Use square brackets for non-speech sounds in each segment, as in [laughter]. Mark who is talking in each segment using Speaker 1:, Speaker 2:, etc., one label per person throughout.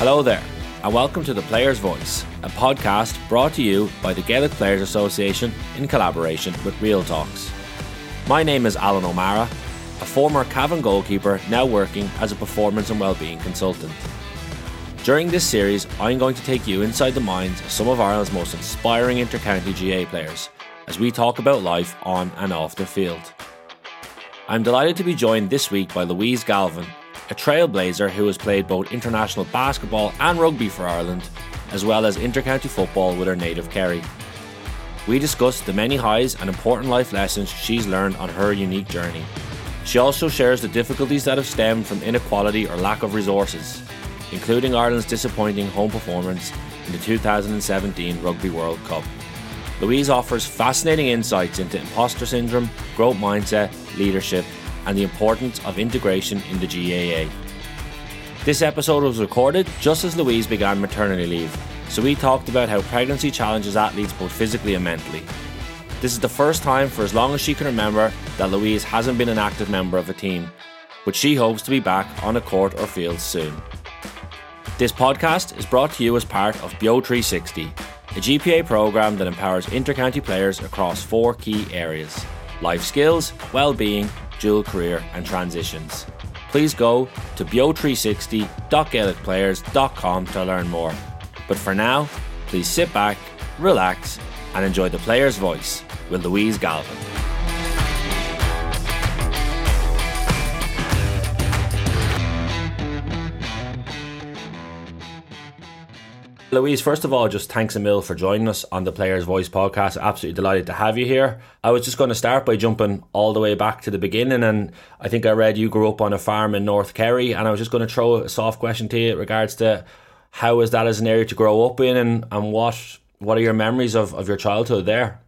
Speaker 1: Hello there, and welcome to The Player's Voice, a podcast brought to you by the Gaelic Players Association in collaboration with Real Talks. My name is Alan O'Mara, a former Cavan goalkeeper now working as a performance and wellbeing consultant. During this series, I'm going to take you inside the minds of some of Ireland's most inspiring intercounty GAA players as we talk about life on and off the field. I'm delighted to be joined this week by Louise Galvin, a trailblazer who has played both international basketball and rugby for Ireland, as well as intercounty football with her native Kerry. We discuss the many highs and important life lessons she's learned on her unique journey. She also shares the difficulties that have stemmed from inequality or lack of resources, including Ireland's disappointing home performance in the 2017 Rugby World Cup. Louise offers fascinating insights into imposter syndrome, growth mindset, leadership, and the importance of integration in the GAA. This episode was recorded just as Louise began maternity leave, so we talked about how pregnancy challenges athletes both physically and mentally. This is the first time for as long as she can remember that Louise hasn't been an active member of a team, but she hopes to be back on a court or field soon. This podcast is brought to you as part of BEO 360, a GPA program that empowers intercounty players across four key areas life skills, well-being, dual career and transitions. Please go to beo360.gaelicplayers.com to learn more. But for now, please sit back, relax, and enjoy the player's voice with Louise Galvin. Louise, first of all, just thanks a mil for joining us on the Players Voice podcast. Absolutely delighted to have you here. I was just going to start by jumping all the way back to the beginning, and I think I read you grew up on a farm in North Kerry, and I was just going to throw a soft question to you in regards to how is that as an area to grow up in, and, and what what are your memories of, of your childhood there?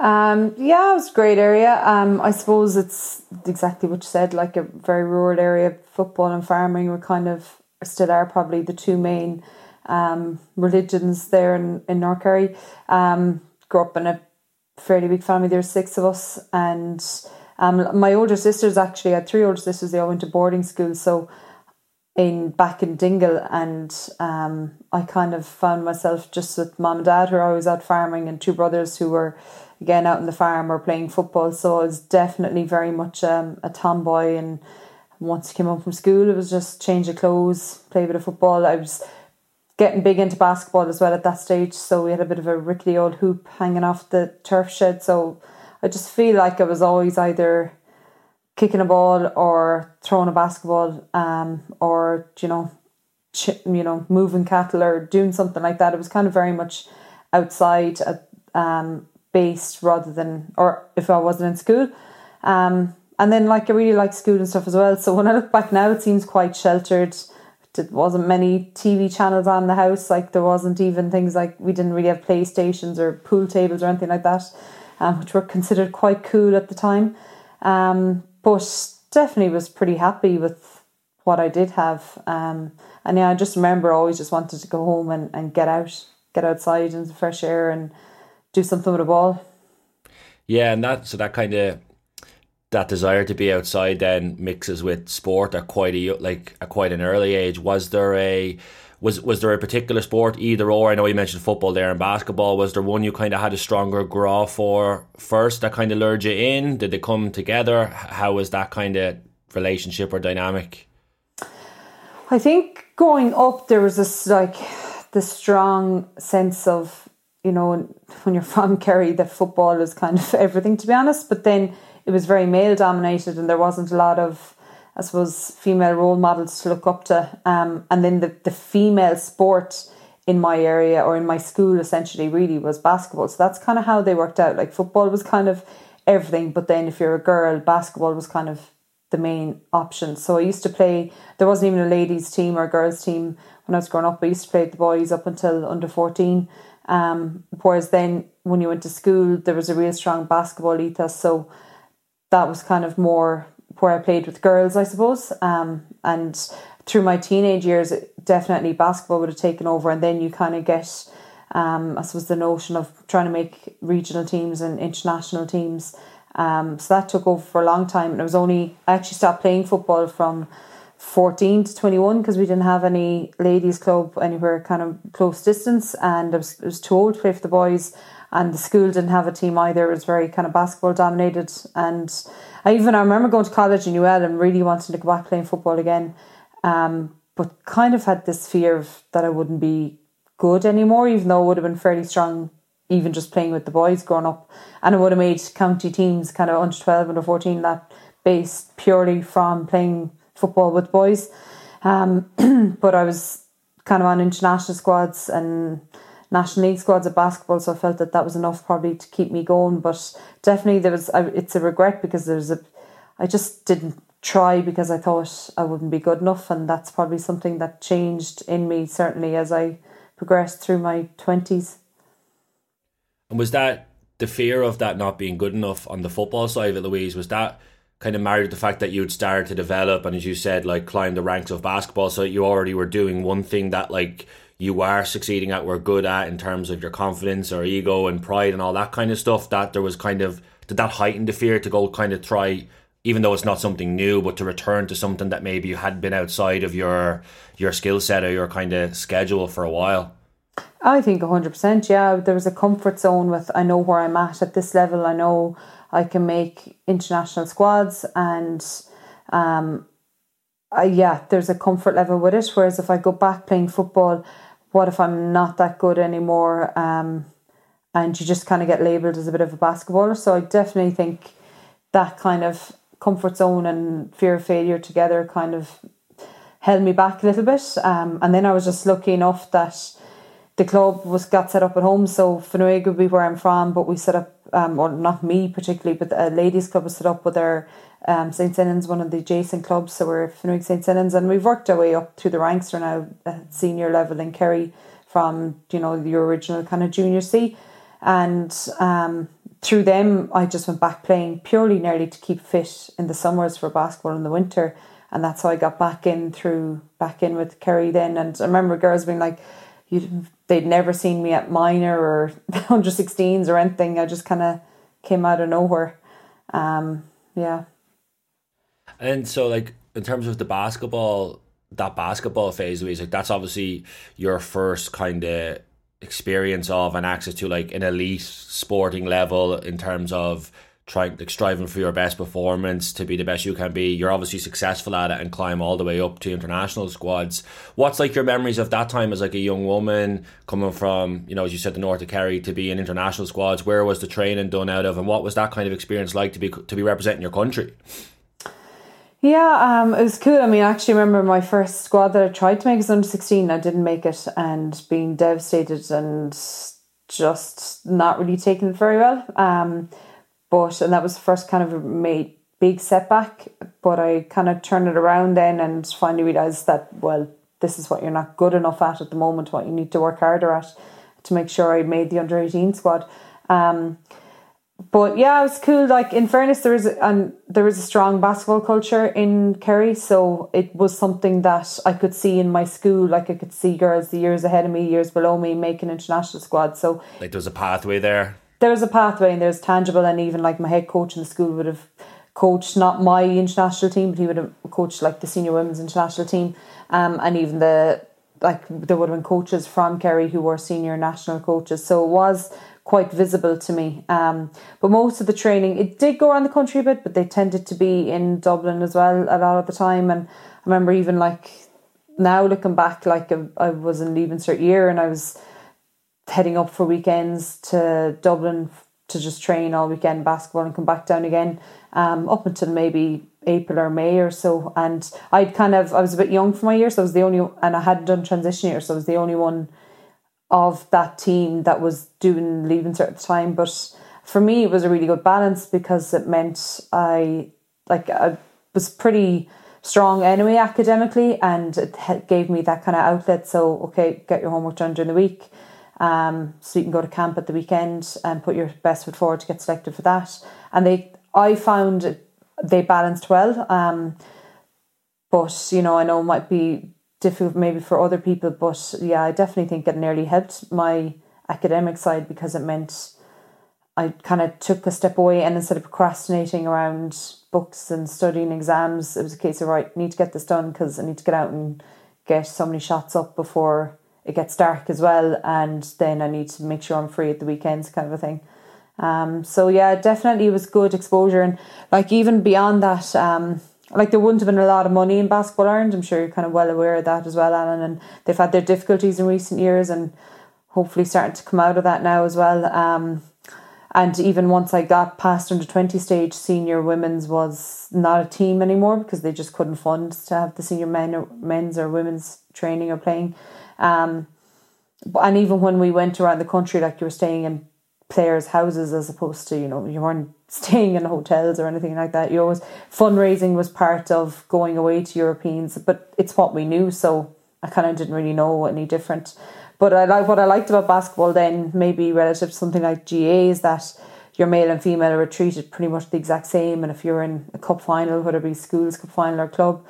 Speaker 2: Um, yeah, it was a great area. Um, I suppose it's exactly what you said, like a very rural area. Football and farming were kind of still are probably the two main um, religions there in, in North Kerry. Um, grew up in a fairly big family. There were six of us, and um, my older sisters actually I had three older sisters. They all went to boarding school, so in back in Dingle, and um, I kind of found myself just with mom and dad who are always out farming, and two brothers who were again out in the farm or playing football. So I was definitely very much um, a tomboy, and once I came home from school, it was just change of clothes, play a bit of football. I was getting big into basketball as well at that stage. So we had a bit of a rickety old hoop hanging off the turf shed. So I just feel like I was always either kicking a ball or throwing a basketball, um, or you know, ch- you know, moving cattle or doing something like that. It was kind of very much outside, uh, um, based rather than, or if I wasn't in school. Um, and then like I really liked school and stuff as well. So when I look back now, it seems quite sheltered there wasn't many TV channels on the house. Like there wasn't even things like we didn't really have PlayStations or pool tables or anything like that, um, which were considered quite cool at the time. Um, but definitely was pretty happy with what I did have. Um, and yeah, I just remember always just wanted to go home and, and get out, get outside into the fresh air and do something with a ball.
Speaker 1: Yeah, and that so that kind of that desire to be outside then mixes with sport at quite a like at quite an early age. Was there a was was there a particular sport either or? I know you mentioned football there and basketball. Was there one you kind of had a stronger grow for first that kind of lured you in? Did they come together? How was that kind of relationship or dynamic?
Speaker 2: I think growing up there was this like the strong sense of you know when you're from Kerry that football is kind of everything to be honest. But then it was very male dominated and there wasn't a lot of I suppose female role models to look up to. Um, and then the, the female sport in my area or in my school essentially really was basketball. So that's kind of how they worked out. Like football was kind of everything, but then if you're a girl, basketball was kind of the main option. So I used to play there wasn't even a ladies team or a girls team when I was growing up. I used to play the boys up until under fourteen. Um, whereas then when you went to school there was a real strong basketball ethos. So that was kind of more where I played with girls, I suppose. Um, and through my teenage years, definitely basketball would have taken over, and then you kind of get, um, I suppose, the notion of trying to make regional teams and international teams. Um, so that took over for a long time, and it was only I actually stopped playing football from 14 to 21 because we didn't have any ladies club anywhere kind of close distance and I was, I was too old to play for the boys and the school didn't have a team either. It was very kind of basketball dominated. And I even I remember going to college in UL and really wanting to go back playing football again. Um, but kind of had this fear of that I wouldn't be good anymore even though I would have been fairly strong even just playing with the boys growing up. And I would have made county teams kind of under 12 under 14 that based purely from playing football with boys. Um, [clears throat] but I was kind of on international squads and national league squads of basketball, so I felt that that was enough probably to keep me going. But definitely, there was it's a regret because there's a I just didn't try because I thought I wouldn't be good enough, and that's probably something that changed in me certainly as I progressed through my twenties.
Speaker 1: And was that the fear of that not being good enough on the football side of it, Louise? Was that kind of married the fact that you'd started to develop and as you said like climb the ranks of basketball. So you already were doing one thing that like you are succeeding at were good at in terms of your confidence or ego and pride and all that kind of stuff that there was kind of did that heighten the fear to go kind of try even though it's not something new but to return to something that maybe you had been outside of your your skill set or your kind of schedule for a while?
Speaker 2: I think 100% yeah. There was a comfort zone with I know where I'm at at this level. I know I can make international squads and um, I, yeah, there's a comfort level with it. Whereas if I go back playing football, what if I'm not that good anymore? Um, and you just kind of get labelled as a bit of a basketballer. So I definitely think that kind of comfort zone and fear of failure together kind of held me back a little bit. Um, and then I was just lucky enough that the club was got set up at home. So Finuge would be where I'm from, but we set up, um, or not me particularly, but a ladies' club was set up with our um, St. Senan's, one of the adjacent clubs. So we're Finuge St. Senan's, and we've worked our way up through the ranks. We're now at senior level in Kerry from, you know, your original kind of junior C. And um, through them, I just went back playing purely nearly to keep fit in the summers for basketball in the winter. And that's how I got back in through, back in with Kerry then. And I remember girls being like, you they'd never seen me at minor or [laughs] under 16s or anything. I just kind of came out of nowhere. Um, yeah.
Speaker 1: And so, like, in terms of the basketball, that basketball phase, like, that's obviously your first kind of experience of and access to like an elite sporting level in terms of trying like striving for your best performance to be the best you can be you're obviously successful at it and climb all the way up to international squads what's like your memories of that time as like a young woman coming from you know as you said the north of kerry to be in international squads where was the training done out of and what was that kind of experience like to be to be representing your country
Speaker 2: yeah, um, it was cool. I mean, I actually remember my first squad that I tried to make was under 16. I didn't make it and being devastated and just not really taken very well. Um, but and that was the first kind of made big setback. But I kind of turned it around then and finally realized that well, this is what you're not good enough at at the moment. What you need to work harder at to make sure I made the under eighteen squad. Um, but yeah, it was cool. Like in fairness, there is and there is a strong basketball culture in Kerry, so it was something that I could see in my school. Like I could see girls the years ahead of me, years below me, making international squad. So
Speaker 1: like there was a pathway there
Speaker 2: there's a pathway and there's tangible and even like my head coach in the school would have coached not my international team but he would have coached like the senior women's international team. Um, and even the like there would have been coaches from Kerry who were senior national coaches. So it was quite visible to me. Um, but most of the training it did go around the country a bit but they tended to be in Dublin as well a lot of the time. And I remember even like now looking back like I was in leaving cert year and I was heading up for weekends to Dublin to just train all weekend basketball and come back down again um, up until maybe April or May or so. And I'd kind of, I was a bit young for my year, so I was the only, and I hadn't done transition year, so I was the only one of that team that was doing leaving cert at the time. But for me, it was a really good balance because it meant I, like, I was pretty strong anyway academically and it gave me that kind of outlet. So, okay, get your homework done during the week um, so you can go to camp at the weekend and put your best foot forward to get selected for that. And they, I found they balanced well. Um, but you know, I know it might be difficult maybe for other people, but yeah, I definitely think it nearly helped my academic side because it meant I kind of took a step away and instead of procrastinating around books and studying exams, it was a case of right, I need to get this done because I need to get out and get so many shots up before it gets dark as well, and then I need to make sure I'm free at the weekends, kind of a thing. Um, so yeah, definitely it was good exposure, and like even beyond that, um, like there wouldn't have been a lot of money in basketball Ireland. I'm sure you're kind of well aware of that as well, Alan. And they've had their difficulties in recent years, and hopefully starting to come out of that now as well. Um, and even once I got past under 20 stage, senior women's was not a team anymore because they just couldn't fund to have the senior men or men's or women's training or playing. Um, and even when we went around the country, like you were staying in players' houses as opposed to, you know, you weren't [laughs] staying in hotels or anything like that. You always fundraising was part of going away to Europeans, but it's what we knew, so I kind of didn't really know any different. But I like what I liked about basketball then, maybe relative to something like GAA, is that your male and female are treated pretty much the exact same. And if you're in a cup final, whether it be schools cup final or club,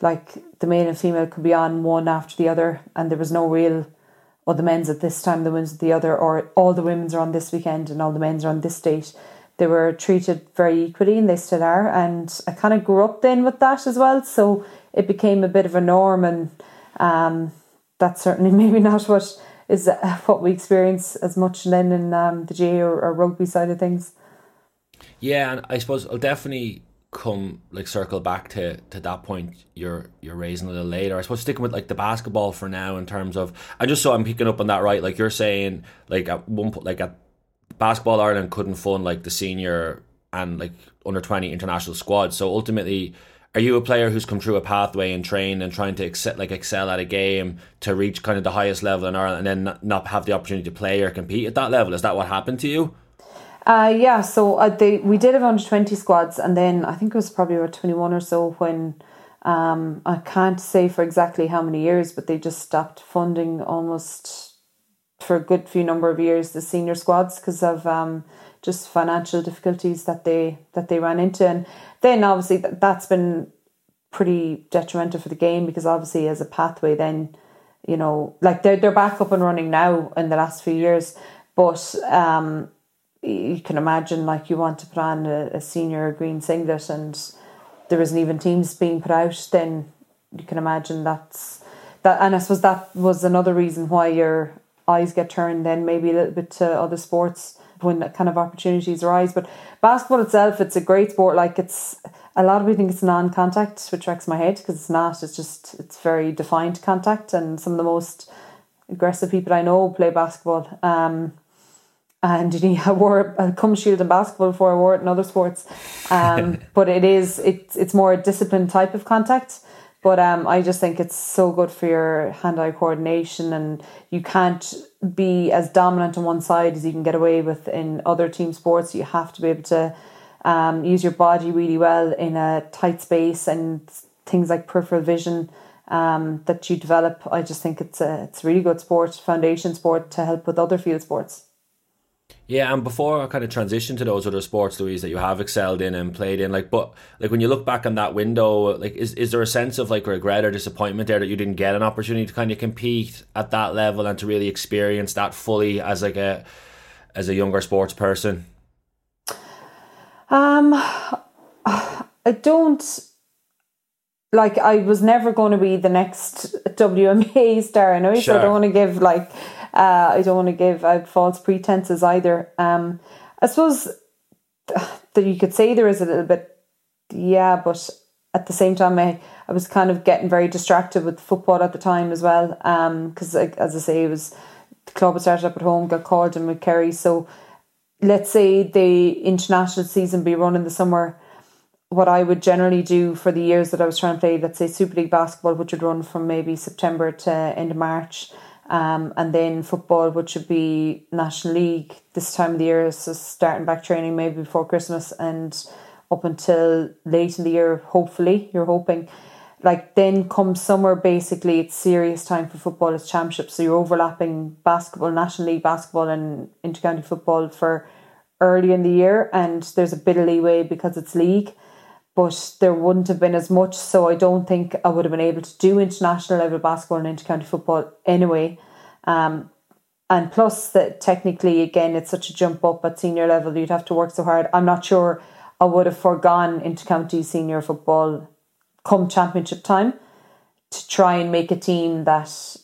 Speaker 2: like the male and female could be on one after the other, and there was no real well, the men's at this time, the women's at the other, or all the women's are on this weekend and all the men's are on this date. They were treated very equally and they still are. And I kind of grew up then with that as well. So it became a bit of a norm. And um, that's certainly [laughs] maybe not what is [laughs] what we experience as much then in um, the GAA or, or rugby side of things.
Speaker 1: Yeah, and I suppose I'll definitely come like circle back to to that point you're you're raising a little later. I suppose sticking with like the basketball for now in terms of I just so I'm picking up on that right. Like you're saying like at one point like at basketball Ireland couldn't fund like the senior and like under twenty international squad. So ultimately are you a player who's come through a pathway and trained and trying to excel, like excel at a game to reach kind of the highest level in Ireland and then not have the opportunity to play or compete at that level? Is that what happened to you?
Speaker 2: Uh, yeah, so uh, they we did have under twenty squads, and then I think it was probably about twenty one or so when um, I can't say for exactly how many years, but they just stopped funding almost for a good few number of years the senior squads because of um, just financial difficulties that they that they ran into, and then obviously that, that's been pretty detrimental for the game because obviously as a pathway then you know like they're they're back up and running now in the last few years, but um you can imagine like you want to put on a, a senior green singlet and there isn't even teams being put out, then you can imagine that's that. And I suppose that was another reason why your eyes get turned then maybe a little bit to other sports when that kind of opportunities arise. But basketball itself, it's a great sport. Like it's a lot of people think it's non-contact, which wrecks my head because it's not. It's just it's very defined contact, and some of the most aggressive people I know play basketball. Um, and you know, I wore a gum shield in basketball before I wore it in other sports. Um, [laughs] but it is it's it's more a disciplined type of contact. But um, I just think it's so good for your hand-eye coordination, and you can't be as dominant on one side as you can get away with in other team sports. You have to be able to um, use your body really well in a tight space, and things like peripheral vision um, that you develop. I just think it's a it's a really good sport, foundation sport to help with other field sports.
Speaker 1: Yeah, and before I kind of transition to those other sports, Louise, that you have excelled in and played in, like, but like when you look back on that window, like, is is there a sense of like regret or disappointment there that you didn't get an opportunity to kind of compete at that level and to really experience that fully as like a as a younger sports person?
Speaker 2: Um, I don't like. I was never going to be the next WNBA star. I know, sure. so I don't want to give like uh, I don't want to give out false pretenses either. Um, I suppose [sighs] that you could say there is a little bit, yeah, but at the same time, I, I was kind of getting very distracted with football at the time as well. Because, um, as I say, it was the club had started up at home, got called in with Kerry. So, let's say the international season be run in the summer. What I would generally do for the years that I was trying to play, let's say Super League basketball, which would run from maybe September to end of March um, and then football, which would be National League this time of the year, so starting back training maybe before Christmas and up until late in the year, hopefully, you're hoping. Like then come summer, basically, it's serious time for football, it's championship. So you're overlapping basketball, National League basketball, and intercounty football for early in the year, and there's a bit of leeway because it's league but there wouldn't have been as much. So I don't think I would have been able to do international level basketball and intercounty football anyway. Um, and plus that technically again it's such a jump up at senior level you'd have to work so hard i'm not sure i would have foregone intercounty senior football come championship time to try and make a team that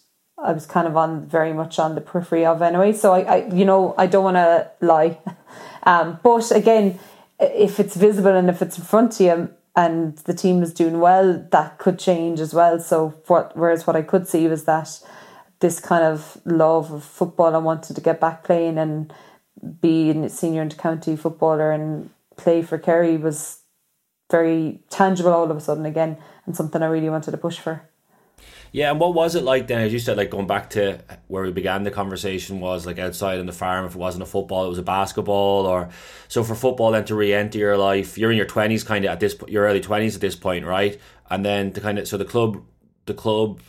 Speaker 2: i was kind of on very much on the periphery of anyway so i, I you know i don't want to lie [laughs] um, but again if it's visible and if it's in front of you and the team is doing well that could change as well so what whereas what i could see was that this kind of love of football. I wanted to get back playing and be a senior intercounty footballer and play for Kerry was very tangible all of a sudden again and something I really wanted to push for.
Speaker 1: Yeah, and what was it like then? As you said, like going back to where we began the conversation was like outside in the farm. If it wasn't a football, it was a basketball. Or so for football, then to re-enter your life, you're in your twenties, kind of at this, point your early twenties at this point, right? And then to kind of so the club, the club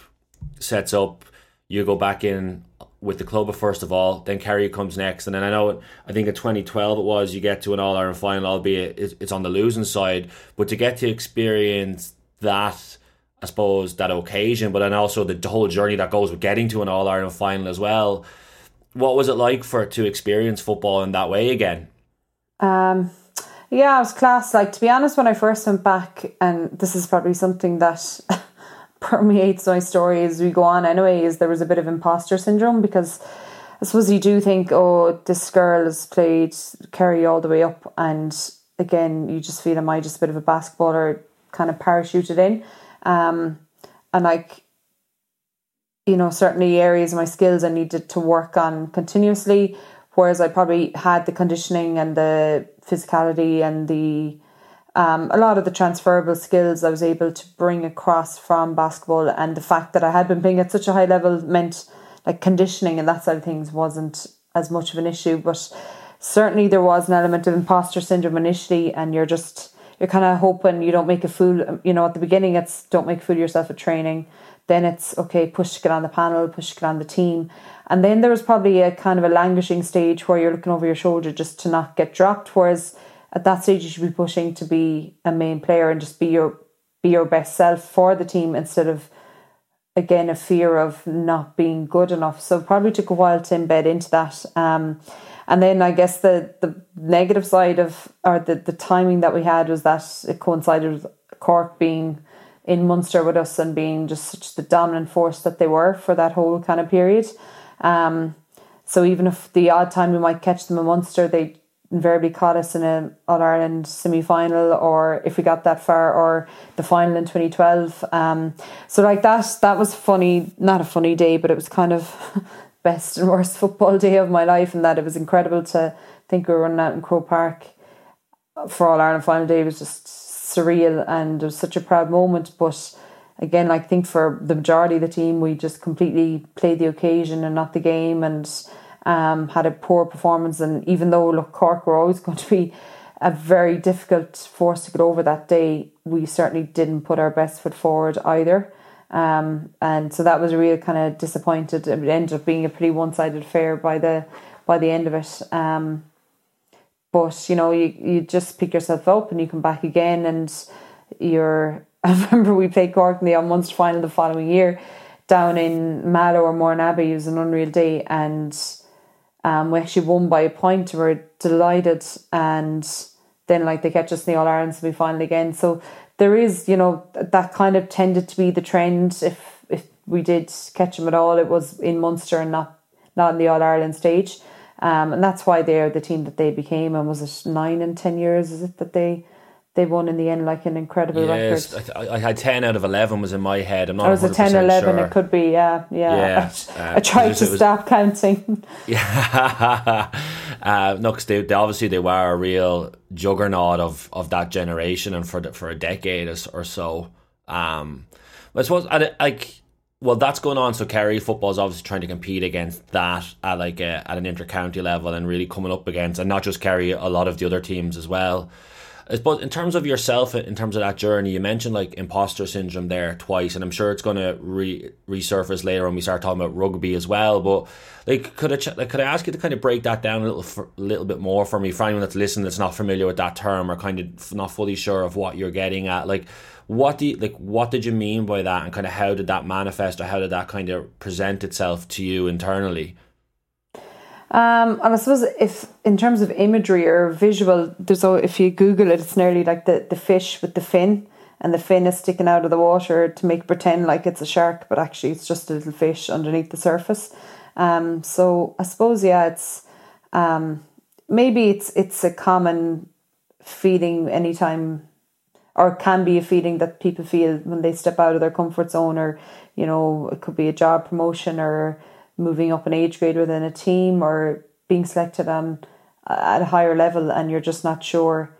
Speaker 1: sets up you go back in with the club first of all, then Kerry comes next, and then I know I think in 2012 it was you get to an All Ireland final, albeit it's on the losing side, but to get to experience that, I suppose that occasion, but then also the whole journey that goes with getting to an All Ireland final as well. What was it like for to experience football in that way again?
Speaker 2: Um, yeah, it was class. Like to be honest, when I first went back, and this is probably something that. [laughs] permeates my story as we go on anyway is there was a bit of imposter syndrome because I suppose you do think, oh, this girl has played Kerry all the way up, and again, you just feel, am I just a bit of a basketballer kind of parachuted in? Um, and like, you know, certainly areas of my skills I needed to work on continuously, whereas I probably had the conditioning and the physicality and the um, a lot of the transferable skills I was able to bring across from basketball, and the fact that I had been playing at such a high level meant like conditioning and that side of things wasn't as much of an issue. But certainly there was an element of imposter syndrome initially, and you're just you're kind of hoping you don't make a fool. You know, at the beginning it's don't make a fool yourself at training. Then it's okay, push to get on the panel, push to get on the team. And then there was probably a kind of a languishing stage where you're looking over your shoulder just to not get dropped. Whereas at that stage you should be pushing to be a main player and just be your be your best self for the team instead of again a fear of not being good enough. So probably took a while to embed into that. Um, and then I guess the the negative side of or the, the timing that we had was that it coincided with Cork being in Munster with us and being just such the dominant force that they were for that whole kind of period. Um, so even if the odd time we might catch them in Munster, they invariably caught us in an All Ireland semi final, or if we got that far, or the final in 2012. Um, so like that, that was funny. Not a funny day, but it was kind of [laughs] best and worst [laughs] football day of my life, and that it was incredible to think we were running out in Croke Park for All Ireland final day. It was just surreal, and it was such a proud moment, but. Again, I think for the majority of the team, we just completely played the occasion and not the game, and um, had a poor performance. And even though look, Cork were always [laughs] going to be a very difficult force to get over that day, we certainly didn't put our best foot forward either. Um, and so that was a real kind of disappointed. It ended up being a pretty one sided affair by the by the end of it. Um, but you know, you you just pick yourself up and you come back again, and you're. I [laughs] remember we played Cork in the Munster final the following year down in Mallow or Mourneabbey. It was an unreal day, and um, we actually won by a point. We were delighted, and then like they catch us in the All Ireland semi final again. So there is, you know, that kind of tended to be the trend. If if we did catch them at all, it was in Munster and not not in the All Ireland stage. Um, and that's why they're the team that they became. And was it nine and ten years? Is it that they they won in the end like an incredible yes,
Speaker 1: record. I, I had 10 out of 11 was in my head. I'm not I
Speaker 2: was a 10 11, sure. it could be, yeah. Yeah. yeah [laughs] I, uh, I tried to was, stop counting. [laughs]
Speaker 1: Yeah. uh, no, because they, they, obviously they were a real juggernaut of, of that generation and for, the, for a decade or so. Um, I suppose, like, well, that's going on. So Kerry football is obviously trying to compete against that at like a, at an inter-county level and really coming up against, and not just Kerry, a lot of the other teams as well. Suppose in terms of yourself, in terms of that journey, you mentioned like imposter syndrome there twice, and I'm sure it's going to re- resurface later when we start talking about rugby as well. But like, could I like, could I ask you to kind of break that down a little for, little bit more for me for anyone that's listening that's not familiar with that term or kind of not fully sure of what you're getting at, like. What do you, like? What did you mean by that, and kind of how did that manifest, or how did that kind of present itself to you internally?
Speaker 2: Um, and I suppose if in terms of imagery or visual, there's a, if you Google it, it's nearly like the, the fish with the fin, and the fin is sticking out of the water to make pretend like it's a shark, but actually it's just a little fish underneath the surface. Um, so I suppose yeah, it's um, maybe it's it's a common feeling anytime or can be a feeling that people feel when they step out of their comfort zone or you know it could be a job promotion or moving up an age grade within a team or being selected on at a higher level and you're just not sure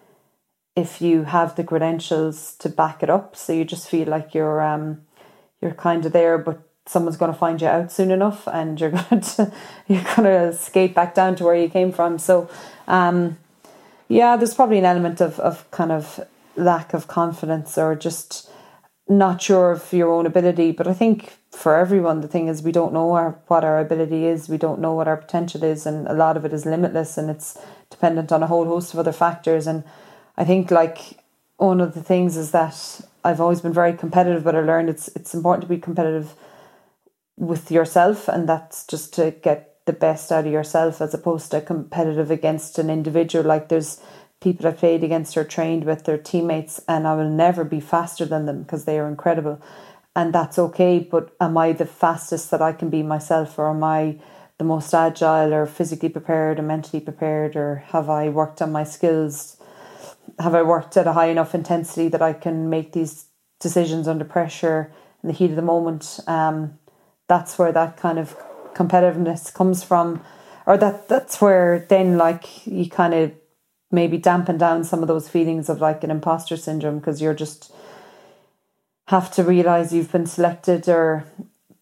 Speaker 2: if you have the credentials to back it up. So you just feel like you're um you're kind of there but someone's going to find you out soon enough and you're [laughs] going to you're going to skate back down to where you came from. So um yeah there's probably an element of of kind of lack of confidence or just not sure of your own ability. But I think for everyone, the thing is we don't know our, what our ability is. We don't know what our potential is, and a lot of it is limitless, and it's dependent on a whole host of other factors. And I think like one of the things is that I've always been very competitive, but I learned it's it's important to be competitive with yourself, and that's just to get the best out of yourself as opposed to competitive against an individual. Like there's people I've played against or trained with, their teammates, and I will never be faster than them because they are incredible. And that's okay, but am I the fastest that I can be myself, or am I the most agile, or physically prepared, or mentally prepared, or have I worked on my skills? Have I worked at a high enough intensity that I can make these decisions under pressure in the heat of the moment? Um, that's where that kind of competitiveness comes from, or that that's where then like you kind of maybe dampen down some of those feelings of like an imposter syndrome because you're just have to realize you've been selected or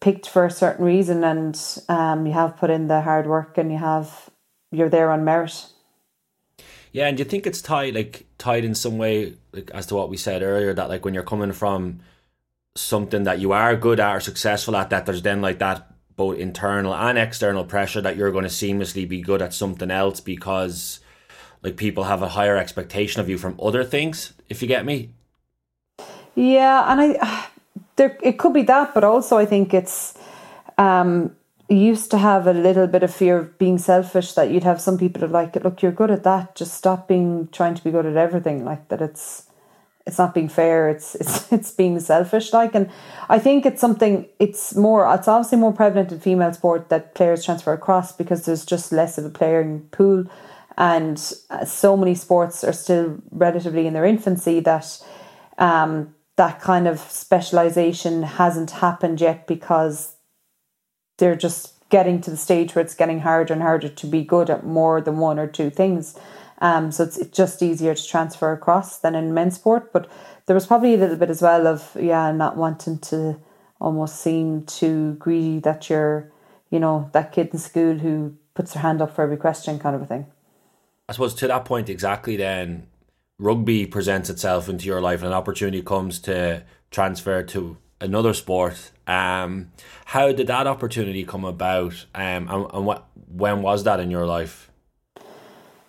Speaker 2: picked for a certain reason and um, you have put in the hard work and you have you're there on merit.
Speaker 1: Yeah and you think it's tied like tied in some way like as to what we said earlier that like when you're coming from something that you are good at or successful at that there's then like that both internal and external pressure that you're going to seamlessly be good at something else because like people have a higher expectation of you from other things if you get me?
Speaker 2: Yeah and i there it could be that but also i think it's um used to have a little bit of fear of being selfish that you'd have some people that like look you're good at that just stop being trying to be good at everything like that it's it's not being fair it's it's [laughs] it's being selfish like and i think it's something it's more it's obviously more prevalent in female sport that players transfer across because there's just less of a playing pool and uh, so many sports are still relatively in their infancy that um, that kind of specialization hasn't happened yet because they're just getting to the stage where it's getting harder and harder to be good at more than one or two things. Um, so it's, it's just easier to transfer across than in men's sport. But there was probably a little bit as well of yeah, not wanting to almost seem too greedy that you're, you know, that kid in school who puts their hand up for every question kind of a thing.
Speaker 1: I suppose to that point exactly then rugby presents itself into your life and an opportunity comes to transfer to another sport. Um, how did that opportunity come about um, and, and what when was that in your life?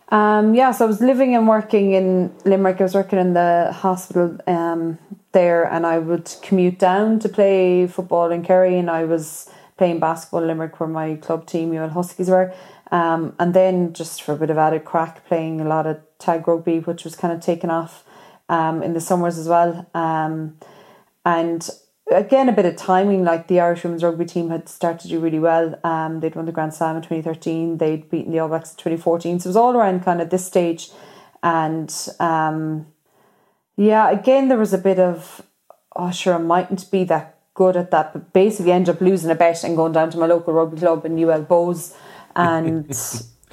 Speaker 2: Um, yeah, so I was living and working in Limerick. I was working in the hospital um, there, and I would commute down to play football in Kerry, and I was playing basketball in Limerick, where my club team, UL Huskies, were. Um, and then just for a bit of added crack, playing a lot of tag rugby, which was kind of taken off um, in the summers as well. Um, and again, a bit of timing, like the Irish women's rugby team had started to do really well. Um, they'd won the Grand Slam in 2013, they'd beaten the All Blacks in 2014. So it was all around kind of this stage. And um, yeah, again, there was a bit of, oh, sure, I mightn't be that good at that, but basically ended up losing a bet and going down to my local rugby club in UL Bohs and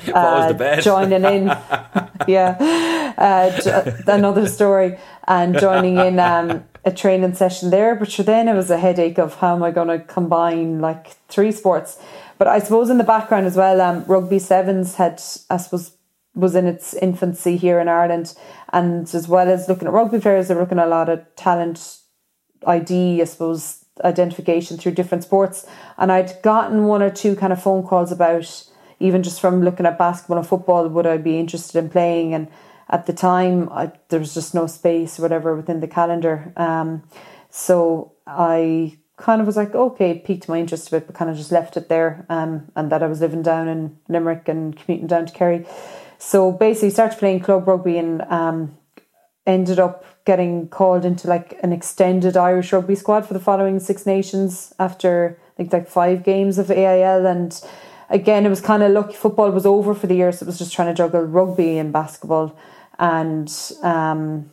Speaker 2: [laughs] uh, joining in. [laughs] yeah, uh, another story, and joining in um, a training session there. But sure, then it was a headache of how am I going to combine like three sports. But I suppose in the background as well, um, rugby sevens had, I suppose, was in its infancy here in Ireland, and as well as looking at rugby players, they were looking at a lot of talent ID, I suppose, identification through different sports. And I'd gotten one or two kind of phone calls about even just from looking at basketball and football, would I be interested in playing? And at the time, I, there was just no space or whatever within the calendar. Um, so I kind of was like, okay, it piqued my interest a bit, but kind of just left it there. Um, and that I was living down in Limerick and commuting down to Kerry. So basically, started playing club rugby and um, ended up getting called into like an extended Irish rugby squad for the following Six Nations after I think like five games of AIL and again it was kind of lucky football was over for the year so it was just trying to juggle rugby and basketball and um,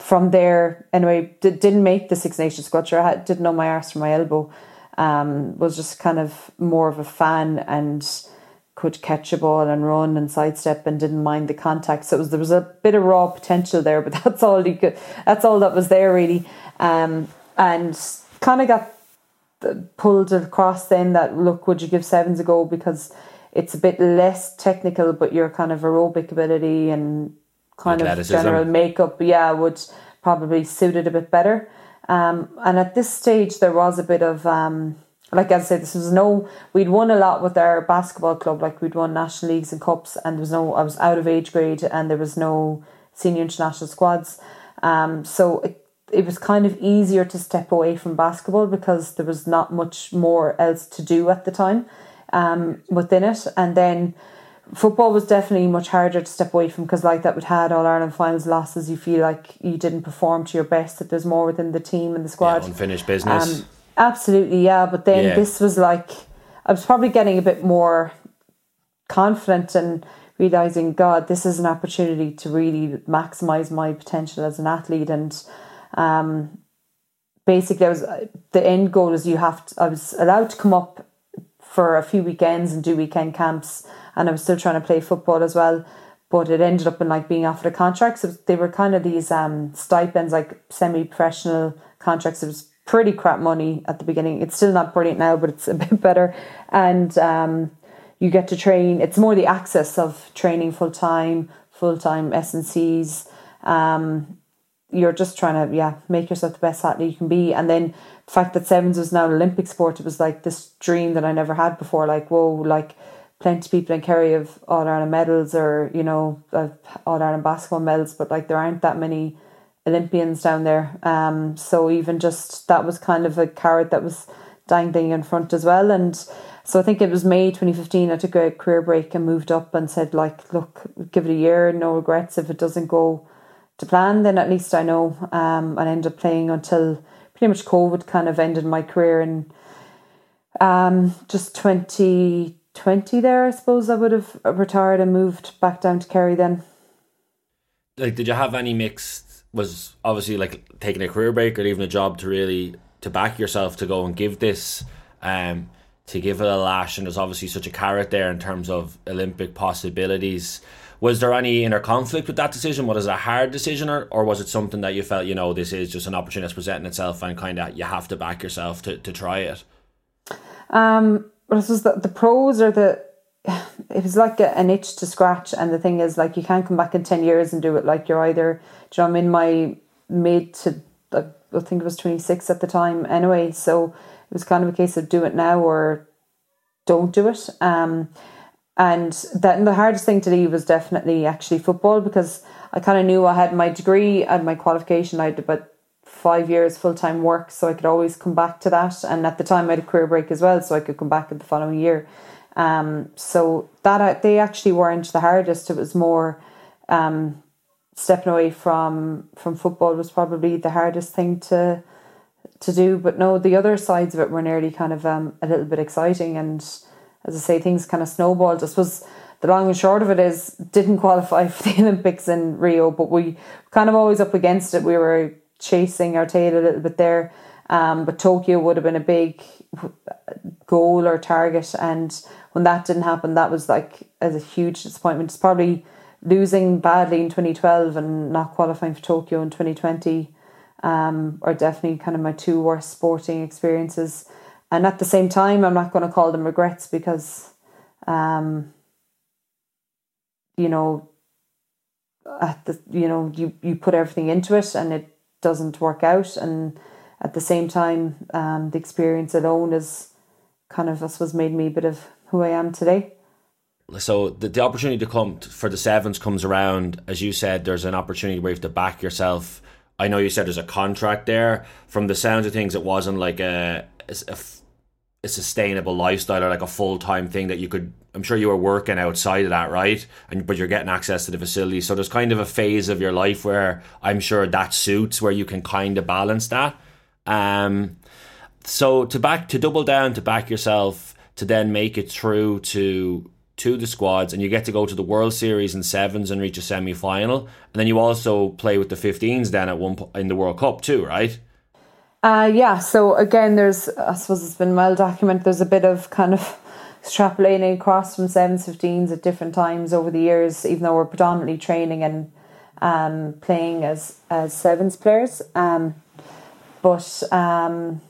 Speaker 2: from there anyway did, didn't make the Six Nations squad I had, didn't know my arse from my elbow um, was just kind of more of a fan and could catch a ball and run and sidestep and didn't mind the contact. So was, there was a bit of raw potential there, but [laughs] that's all he could. That's all that was there really, um, and kind of got pulled across then that look, would you give sevens a go because it's a bit less technical, but your kind of aerobic ability and kind of general makeup, yeah, would probably suit it a bit better. Um, and at this stage, there was a bit of um, like I said, this was no. We'd won a lot with our basketball club. Like we'd won national leagues and cups, and there was no. I was out of age grade, and there was no senior international squads. Um, so it, it was kind of easier to step away from basketball because there was not much more else to do at the time um, within it. And then football was definitely much harder to step away from because, like that, we had all Ireland finals losses. You feel like you didn't perform to your best. That there's more within the team and the squad.
Speaker 1: Yeah, unfinished business.
Speaker 2: Um, Absolutely, yeah. But then
Speaker 1: Yeah.
Speaker 2: this was like I was probably getting a bit more confident and realizing, God, this is an opportunity to really maximize my potential as an athlete. And um, basically, I was the end goal is you have. To, I was allowed to come up for a few weekends and do weekend camps, and I was still trying to play football as well. But it ended up in like being offered a contract. So they were kind of these um, stipends, like semi-professional contracts. It was pretty crap money at the beginning. It's still not brilliant now, but it's a [laughs] bit better. And um, you get to train. It's more the access of training full time, full time S and C's. Um, you're just trying to yeah make yourself the best athlete you can be. And then the fact that sevens was now an Olympic sport, it was like this dream that I never had before. Like whoa, like plenty of people in Kerry have All Ireland medals or you know All Ireland basketball medals, but like there aren't that many Olympians down there. Um, so even just that was kind of a carrot that was dangling in front as well. And so I think it was May 2015. I took a career break and moved up and said, like, look, give it a year, no regrets. If it doesn't go to plan, then at least I know. Um, and ended up playing until pretty much COVID kind of ended my career in um, just 2020 there, I suppose I would have retired and moved back down to Kerry then.
Speaker 1: Like, did you have any mixed was obviously like taking a career break or even a job to really to back yourself to go and give this um to give it a lash and there's obviously such a carrot there in terms of Olympic possibilities. Was there any inner conflict with that decision? Was it a hard decision or, or was it something that you felt, you know, this is just an opportunity that's presenting itself and kind of you have to back yourself to, to try it?
Speaker 2: Um, well, this was the, the pros are the it was like a, an itch to scratch and the thing is like you can't come back in 10 years and do it like you're either you know, I'm in my mid to I think it was 26 at the time anyway so it was kind of a case of do it now or don't do it um and that the hardest thing to leave was definitely actually football because I kind of knew I had my degree and my qualification I had about five years full time work so I could always come back to that and at the time I had a career break as well so I could come back in the following year um, so that they actually weren't the hardest. It was more um, stepping away from from football was probably the hardest thing to to do. But no, the other sides of it were nearly kind of um, a little bit exciting. And as I say, things kind of snowballed. I suppose the long and short of it is didn't [laughs] qualify for the Olympics in Rio, but we kind of always up against it. We were chasing our tail a little bit there. Um, but Tokyo would have been a big goal or target, and when that didn't happen, that was like as a huge disappointment. It's probably losing badly in 2012 and not qualifying for Tokyo in 2020 um, are definitely kind of my two worst sporting experiences. And at the same time, I'm not going to call them regrets because, um, you know, at the you know you you put everything into it and it doesn't work out, and at the same time, um, the experience alone is kind of I suppose made me a bit of who I am today.
Speaker 1: So the, the opportunity to come for the sevens comes around, as you said. There's an opportunity where you have to back yourself. I know you said there's a contract there. From the sounds of things, it wasn't like a, a, a sustainable lifestyle or like a full time thing that you could. I'm sure you were working outside of that, right? And but you're getting access to the facility. So there's kind of a phase of your life where I'm sure that suits where you can kind of balance that. Um, so to back to double down to back yourself to then make it through to to the squads and you get to go to the World Series in sevens and reach a semi final. And then you also play with the 15s then at one po- in the World Cup too, right?
Speaker 2: Uh, yeah, so again, there's, I suppose it's been well documented, there's a bit of kind of [laughs] extrapolating across from sevens, 15s at different times over the years, even though we're predominantly training and um, playing as, as sevens players. Um, but um,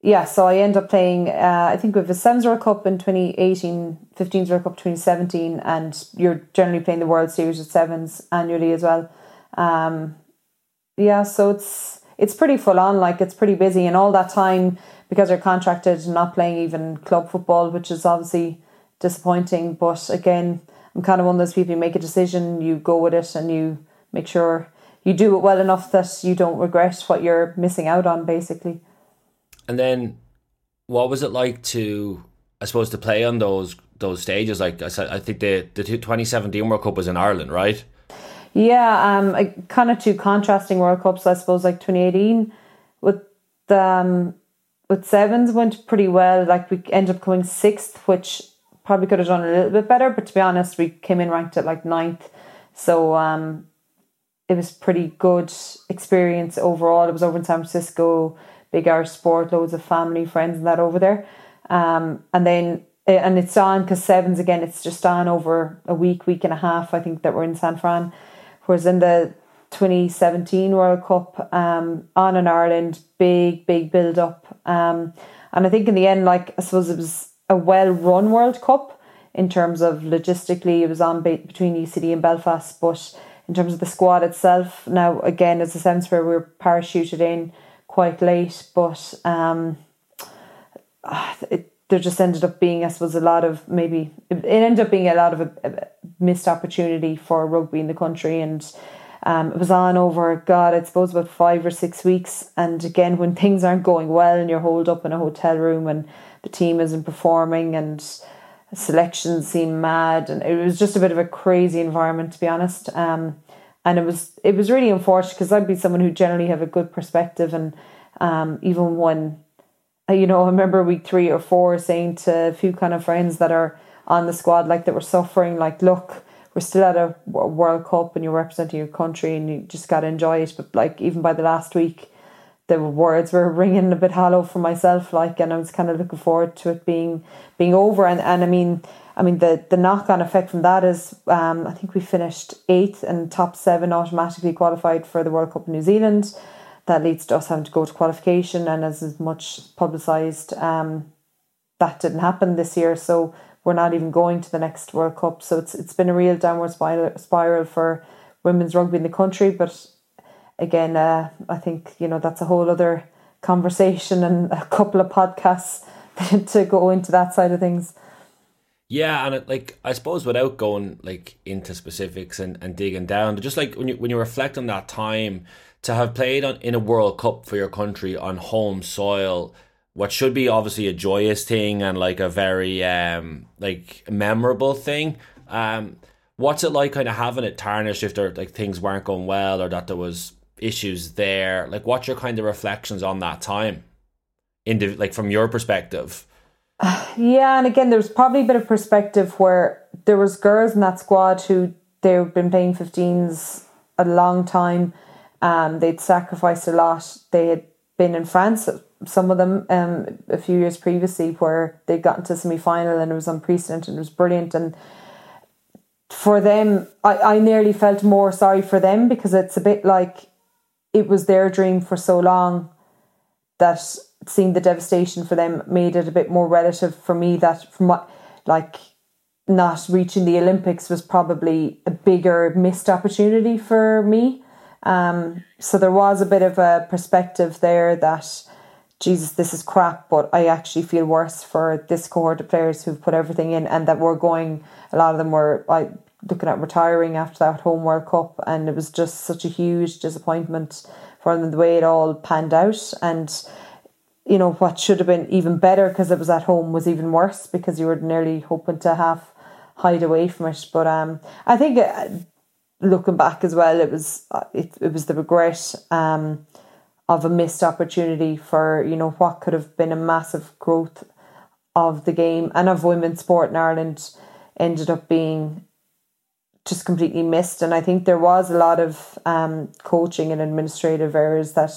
Speaker 2: yeah, so I end up playing, uh, I think we have a Sevens World Cup in 2018, 15s World Cup 2017, and you're generally playing the World Series at Sevens annually as well. Um, yeah, so it's it's pretty full on, like it's pretty busy, and all that time because you're contracted not playing even club football, which is obviously disappointing. But again, I'm kind of one of those people you make a decision, you go with it, and you make sure you do it well enough that you don't regret what you're missing out on, basically.
Speaker 1: And then, what was it like to, I suppose, to play on those those stages? Like I said, I think the the 2017 World Cup was in Ireland, right?
Speaker 2: Yeah, um, kind of two contrasting World Cups, I suppose. Like 2018 with um, with sevens went pretty well. Like we ended up coming sixth, which probably could have done a little bit better. But to be honest, we came in ranked at like ninth, so um, it was pretty good experience overall. It was over in San Francisco big Irish sport, loads of family, friends, and that over there. Um, and then eh, and it's on because sevens again. It's just on over a week, week and a half. I think that we're in San Fran. Whereas in the 2017 World Cup, um, on in Ireland, big big build up. Um, and I think in the end, like I suppose it was a well run World Cup in terms of logistically. It was on between UCD and Belfast, but in terms of the squad itself, now again, as a sense where we were parachuted in quite late, but um, it, there just ended up being, I suppose, a lot of maybe it ended up being a lot of a, a missed opportunity for rugby in the country, and um, it was on over God, I suppose, about five or six weeks. And again, when [laughs] things aren't going well and you're holed up in a hotel room and the team isn't performing and selections seem mad, and it was just a bit of a crazy environment to be honest. Um, and it was it was really unfortunate because I'd be someone who generally have a good perspective, and um, even when uh, you know I remember week three or four saying to a few kind of friends that are on the squad like that were suffering, like look, we're still at a World Cup and you're representing your country and you just got to enjoy it. But like even by the last week, the words were [laughs] ringing a bit hollow for myself. Like, and I was kind of looking forward to it being being over. And and I mean I mean, the, the knock on effect from that is um, I think we finished eighth and top seven automatically qualified for the World Cup in New Zealand. That leads to us having to go to qualification, and as much publicised, um, that didn't happen this year. So we're not even going to the next World Cup. So it's it's been a real downward spiral, spiral for women's rugby in the country. But again, uh, I think you know that's a whole other conversation and a couple of podcasts [laughs] to go into that side of things.
Speaker 1: Yeah, and it, like I suppose without going like into specifics and, and digging down, just like when you when you reflect on that time to have played on in a World Cup for your country on home soil, what should be obviously a joyous thing and like a very um like memorable thing. Um, what's it like kind of having it tarnished if there like things weren't going well or that there was issues there? Like, what's your kind of reflections on that time, in the, like from your perspective?
Speaker 2: Yeah, and again, there's probably a bit of perspective where there was girls in that squad who they've been playing 15s a long time. Um, they'd sacrificed a lot. They had been in France, some of them, um, a few years previously, where they'd gotten to semi final and it was unprecedented and it was brilliant. And for them, I, I nearly felt more sorry for them because it's a bit like it was their dream for so long that seeing the devastation for them made it a bit more relative for me that from what like not reaching the Olympics was probably a bigger missed opportunity for me. Um, so there was a bit of a perspective there that Jesus, this is crap, but I actually feel worse for this cohort of players who've put everything in and that we're going. A lot of them were looking at retiring after that home World Cup, and it was just such a huge disappointment for them the way it all panned out. And you know what should have been even better because it was at home was even worse because you were nearly hoping to have hide away from it. But um, I think uh, looking back as well, it was uh, it, it was the regret um, of a missed opportunity for you know what could have been a massive growth of the game and of women's sport in Ireland ended up being just completely missed. And I think there was a lot of um, coaching and administrative errors that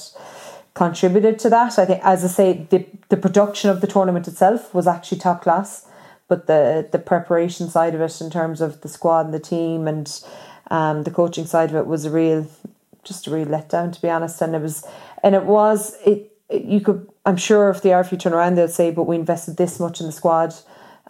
Speaker 2: contributed to that. I think, as I say, the the production of the tournament itself was actually top class, but the the preparation side of it, in terms of the squad and the team and um, the coaching side of it, was a real, just a real letdown to be honest. And it was, and it was it. it you could, I'm sure, if the IRFU turn around, they'll say, "But we invested this much in the squad."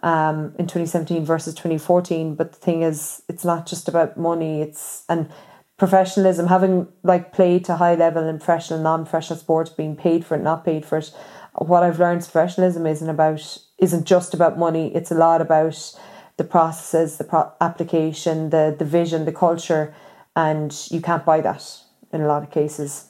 Speaker 2: Um, in 2017 versus 2014 but the thing is it's not just about money it's and professionalism, having like played to high level in professional and non-professional sports, being paid for it, not paid for it. What I've learned professionalism isn't about isn't just about money. It's a lot about the processes, the pro- application, the the vision, the culture, and you can't buy that in a lot of cases.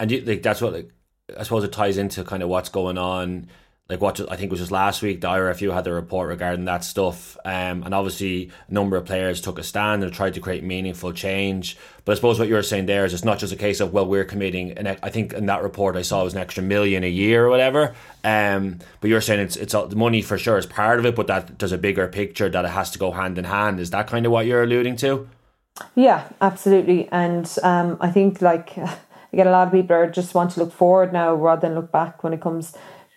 Speaker 1: And you, like that's what like, I suppose it ties into kind of what's going on like what I think was just last week, the IRFU had the report regarding that stuff, um, and obviously a number of players took a stand and tried to create meaningful change. But I suppose what you're saying there is it's not just a case of well we're committing, and I think in that report I saw it was an extra million a year or whatever. Um, but you're saying it's it's the money for sure is part of it, but that there's a bigger picture that it has to go hand in hand. Is that kind of what you're alluding to?
Speaker 2: Yeah, absolutely, and um, I think like [laughs] again a lot of people are just want to look forward now rather than look back when it comes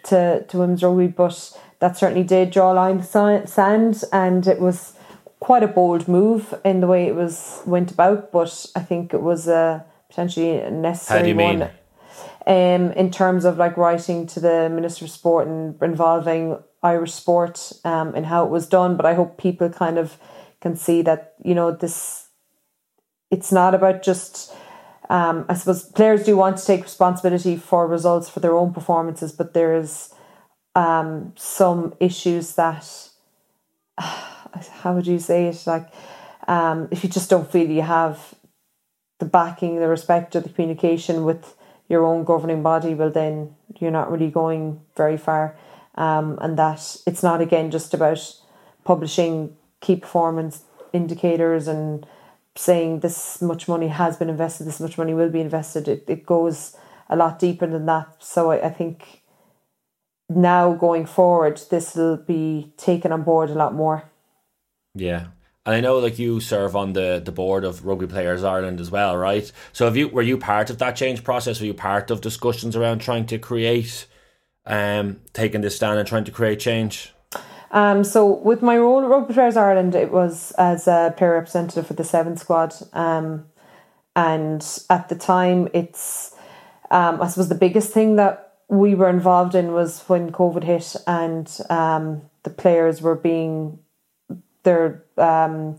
Speaker 2: to, to women's rugby, but that certainly did draw a line sand, and it was quite a bold move in the way it was went about. But I think it was a potentially a necessary one. Mean? Um, in terms of like writing to the Minister of Sport and involving Irish sport um, and how it was done, but I hope people kind of can see that you know this. It's not about just um, I suppose players do want to take responsibility for results for their own performances, but there is um, some issues that [sighs] how would you say it like um, if you just don't feel you have the backing, the respect, or the communication with your own governing body, well then you're not really going very far. Um, and that it's not again just about publishing key performance indicators and saying this much money has been invested, this much money will be invested. It, it goes a lot deeper than that. So I, I think now going forward, this will be taken on board a lot more.
Speaker 1: Yeah. And I know like you serve on the, the board of Rugby Players Ireland as well, right? So have you were you part of that change process? Were you part of discussions around trying to create um taking this stand and trying to create change?
Speaker 2: Um, so with my role at Rugby Players Ireland, it was as a player representative for the Seven squad, um, and at the time, it's um, I suppose the biggest thing that we were involved in was when COVID hit and um, the players were being their um,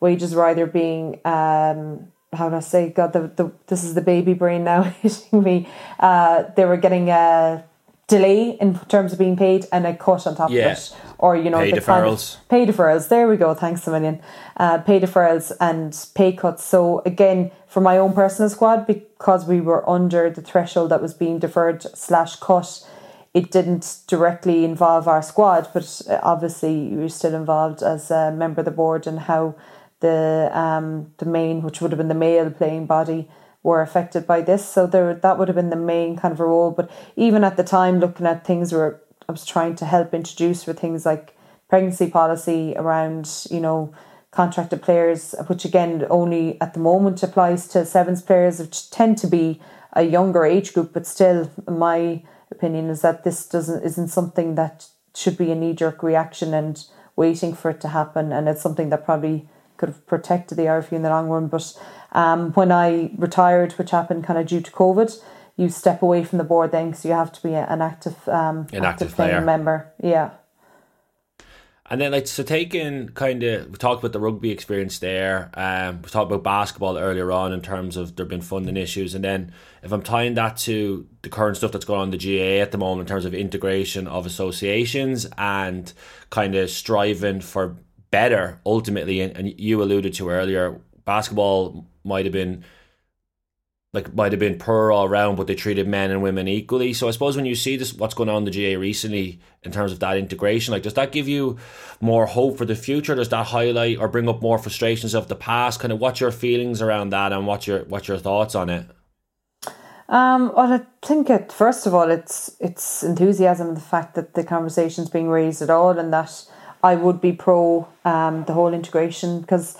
Speaker 2: wages were either being um, how do I say God the, the this is the baby brain now [laughs] hitting me. Uh, they were getting a delay in terms of being paid and a cut on top yeah. of it or you know
Speaker 1: pay deferrals.
Speaker 2: Kind of pay deferrals. There we go. Thanks a million. Uh, pay deferrals and pay cuts. So again, for my own personal squad, because we were under the threshold that was being deferred slash cut, it didn't directly involve our squad, but uh, obviously you're still involved as a member of the board and how the um the main, which would have been the male playing body, were affected by this. So there that would have been the main kind of role. But even at the time, looking at things were I was trying to help introduce for things like pregnancy policy around, you know, contracted players, which again only at the moment applies to sevens players, which tend to be a younger age group, but still my opinion is that this doesn't isn't something that should be a knee jerk reaction and waiting for it to happen and it's something that probably could have protected the IRFU in the long run. But um, when I retired, which happened kind of due to COVID, you step away from the board then because you have to be an active um
Speaker 1: an active, active player
Speaker 2: member yeah
Speaker 1: and then like so taking kind of we talked about the rugby experience there um we talked about basketball earlier on in terms of there been funding issues and then if i'm tying that to the current stuff that's going on in the GAA at the moment in terms of integration of associations and kind of striving for better ultimately. And, and you alluded to earlier, basketball might have been like might have been poor all around, but they treated men and women equally. So I suppose when you see this, what's going on in the GAA recently in terms of that integration, like does that give you more hope for the future? Does that highlight or bring up more frustrations of the past? Kind of what's your feelings around that, and what's your what's your thoughts on it?
Speaker 2: Um, well, I think it first of all, it's it's enthusiasm, the fact that the conversation's being raised at all, and that I would be pro um, the whole integration because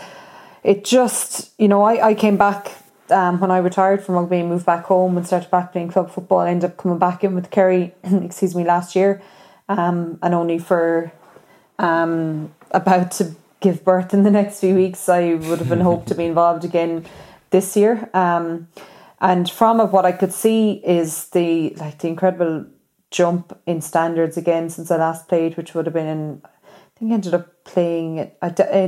Speaker 2: it just you know I, I came back um, when I retired from rugby and moved back home and started back playing club football, I ended up coming back in with Kerry, [clears throat] excuse me, last year, um, and only for um, about to give birth in the next few weeks. I would have been [laughs] hoped to be involved again this year. Um, and from it, what I could see is the like the incredible jump in standards again since I last played, which would have been in. I think I ended up playing in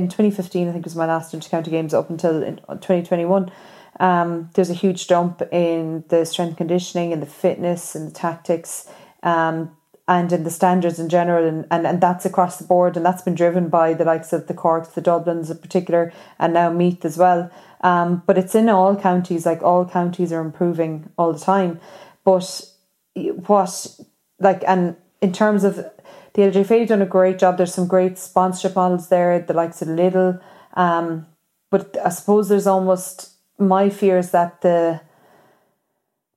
Speaker 2: 2015. I think was my last intercounty games up until 2021. Um, there's a huge jump in the strength conditioning and the fitness and the tactics um, and in the standards in general and, and, and that's across the board and that's been driven by the likes of the Corks, the Dublins in particular and now Meath as well. Um, but it's in all counties, like all counties are improving all the time. But what like and in terms of the LGFA done a great job. There's some great sponsorship models there, the likes of Lidl. Um, but I suppose there's almost my fear is that the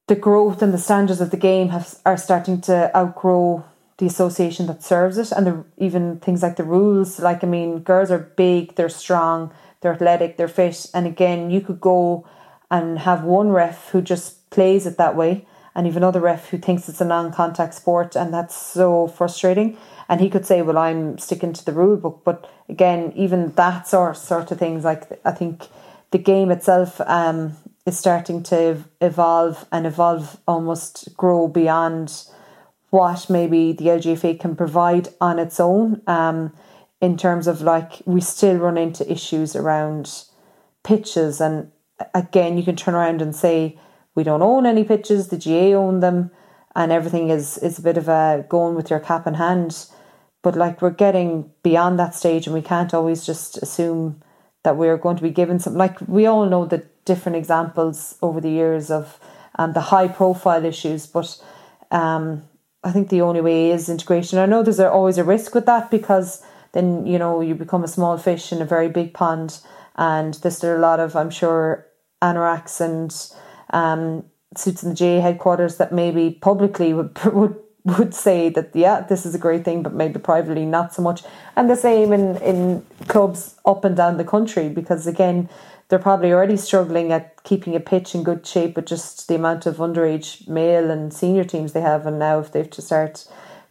Speaker 2: the growth and the standards of the game have are starting to outgrow the association that serves it and the even things like the rules like i mean girls are big they're strong they're athletic they're fit and again you could go and have one ref who just plays it that way and even another ref who thinks it's a non-contact sport and that's so frustrating and he could say well i'm sticking to the rule book but again even that sort, sort of things like i think the game itself um, is starting to evolve and evolve almost grow beyond what maybe the LGFA can provide on its own. Um, in terms of like we still run into issues around pitches and again you can turn around and say we don't own any pitches the GAA own them and everything is is a bit of a going with your cap in hand but like we're getting beyond that stage and we can't always just assume that we're going to be given some like we all know the different examples over the years of um, the high profile issues but um, I think the only way is integration. I know there's always a risk with that because then you know you become a small fish in a very big pond, and there's still a lot of I'm sure anoraks and um, suits in the GAA headquarters that maybe publicly would [laughs] would would say that yeah this is a great thing but maybe privately not so much. And the same in in clubs up and down the country because again they're probably already struggling at keeping a pitch in good shape with just the amount of underage male and senior teams they have and now if they've to start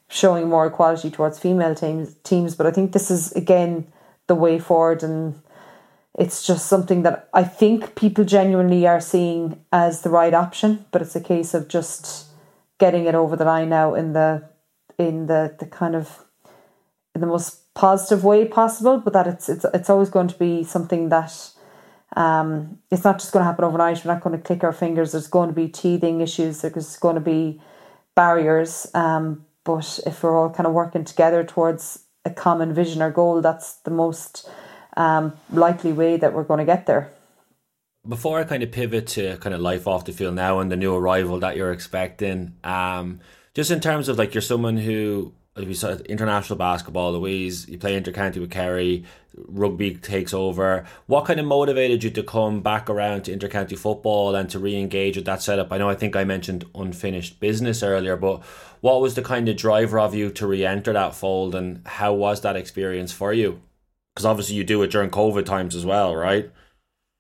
Speaker 2: showing more equality towards female teams teams. But I think this is again the way forward and it's just something that I think people genuinely are seeing as the right option but it's a case of just getting it over the line now in the in the the kind of in the most positive way possible, but that it's it's it's always going to be something that um, it's not just going to happen overnight. We're not going to click our fingers. There's going to be teething issues. There's going to be barriers. Um, but if we're all kind of working together towards a common vision or goal, that's the most um, likely way that we're going to get there
Speaker 1: before I kind of pivot to kind of life off the field now and the new arrival that you're expecting, um, just in terms of like you're someone who we international basketball, Louise, you play intercounty with Kerry, rugby takes over. What kind of motivated you to come back around to intercounty football and to re-engage with that setup? I know I think I mentioned unfinished business earlier, but what was the kind of driver of you to re-enter that fold and how was that experience for you? Because obviously you do it during COVID times as well, right?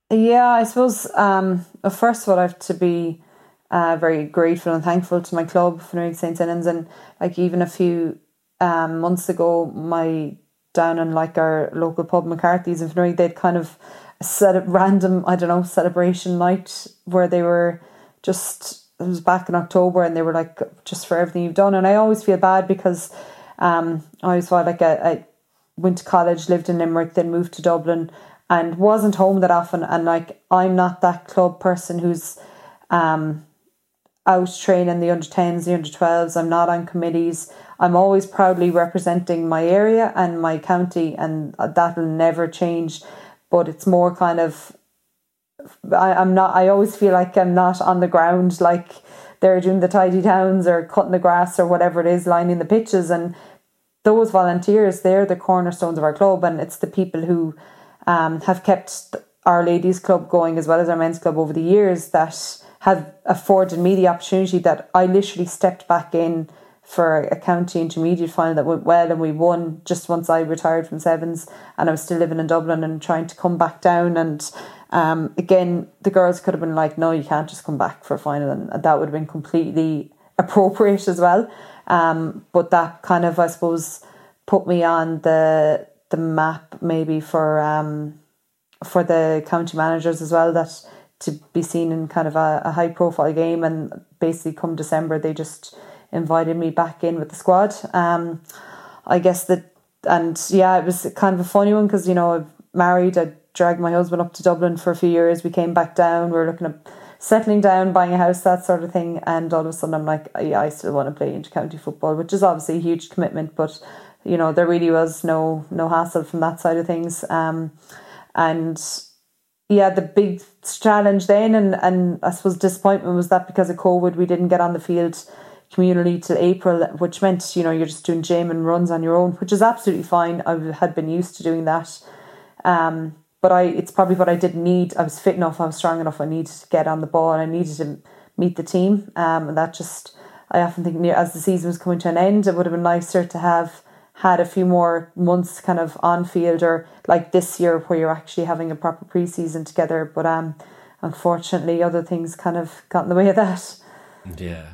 Speaker 2: Yeah, I suppose um, first of all, I have to be uh, very grateful and thankful to my club, Finuge St. Senans, and like even a few um, months ago, my down in like our local pub McCarthy's in Finuge, they'd kind of set a random, I don't know, celebration night where they were just it was back in October and they were like just for everything you've done and I always feel bad because um I always felt like I, I went to college, lived in Limerick, then moved to Dublin and wasn't home that often. And like, I'm not that club person who's, um, out training the under 10s, the under 12s. I'm not on committees. I'm always proudly representing my area and my county, and that will never change. But it's more kind of, I, I'm not, I always feel like I'm not on the ground, like they're doing the tidy towns or cutting the grass or whatever it is, lining the pitches. And those volunteers, they're the cornerstones of our club, and it's the people who um, have kept our ladies' club going as well as our men's club over the years that have afforded me the opportunity that I literally stepped back in for a county intermediate final that went well and we won just once I retired from sevens and I was still living in Dublin and trying to come back down. And um, again the girls could have been like no you can't just come back for a final and that would have been completely appropriate as well um, but that kind of I suppose put me on the the map maybe for um, for the county managers as well that to be seen in kind of a, a high profile game and basically come December they just invited me back in with the squad. Um, I guess that, and yeah, it was kind of a funny one because you know I'm married. I dragged my husband up to Dublin for a few years. We came back down. We are looking at settling down, buying a house, that sort of thing. And all of a sudden, I'm like, yeah, I still want to play county football, which is obviously a huge commitment, but you know there really was no no hassle from that side of things. Um, and yeah, the big challenge then, and and I suppose disappointment was that because of COVID, we didn't get on the field communally till April, which meant you know you're just doing gym and runs on your own, which is absolutely fine. I had been used to doing that, um, but I it's probably what I didn't need. I was fit enough, I was strong enough. I needed to get on the ball, and I needed to meet the team, um, and that just I often think near as the season was coming to an end, it would have been nicer to have had a few more months kind of on field or like this year where you're actually having a proper preseason together. But um, unfortunately, other things kind of got in the way of that.
Speaker 1: Yeah.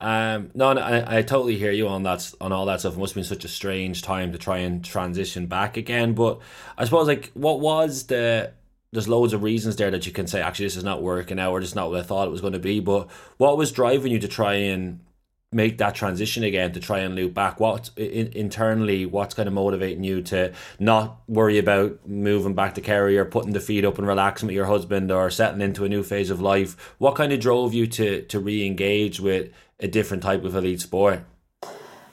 Speaker 1: Um, no, I, I totally hear you on that, on all that stuff. It must have been such a strange time to try and transition back again. But I suppose, like, what was the? There's loads of reasons there that you can say, actually, this is not working out, or this is not what I thought it was going to be. But what was driving you to try and make that transition again to try and loop back what in, internally what's kind of motivating you to not worry about moving back to Kerry or putting the feet up and relaxing with your husband or settling into a new phase of life what kind of drove you to to re-engage with a different type of elite sport?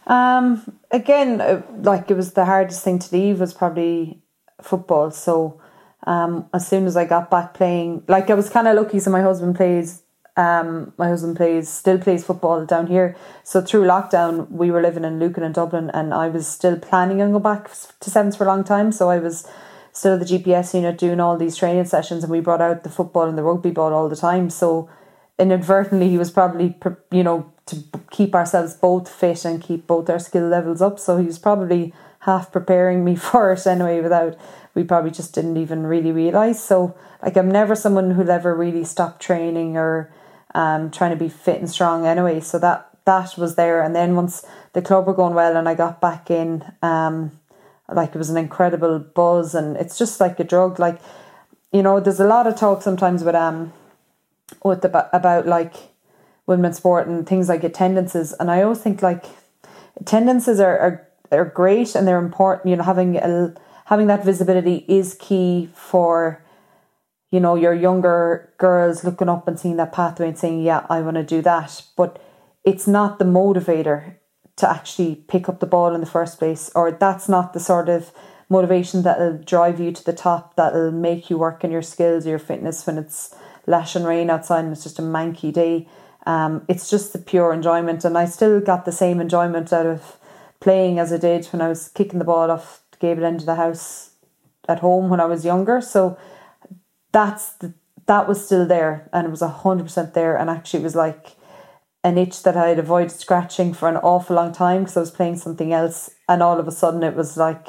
Speaker 2: Um, again, uh, like it was the hardest thing to leave was probably football. So um, as soon as I got back playing, like I was kind of lucky. So my husband plays. Um, my husband plays still plays football down here. So through lockdown, we were living in Lucan and Dublin, and I was still planning on go back to sevens for a long time. So I was still the GPS unit doing all these training sessions, and we brought out the football and the rugby ball all the time. So inadvertently, he was probably you know to keep ourselves both fit and keep both our skill levels up. So he was probably half preparing me [laughs] for it anyway without we probably just didn't even really realize. So like I'm never someone who'll ever really stop training or um trying to be fit and strong anyway. So that that was there and then once the club were going well and I got back in, um like it was an incredible buzz and it's just like a drug. Like, you know, there's a lot of talk sometimes with um with the, about like women's sport and things like attendances. And I always think like attendances are, are, are great and they're important. You know, having a, having that visibility is key for you know your younger girls looking up and seeing that pathway and saying, "Yeah, I want to do that." But it's not the motivator to actually pick up the ball in the first place, or that's not the sort of motivation that'll drive you to the top, that'll make you work on your skills, your fitness when it's lash and rain outside and it's just a manky day. Um, it's just the pure enjoyment, and I still got the same enjoyment out of playing as I did when I was kicking the ball off the gable end of the house at home when I was younger. So that's the, that was still there, and it was hundred percent there. And actually, it was like an itch that I had avoided scratching for an awful long time because I was playing something else, and all of a sudden it was like,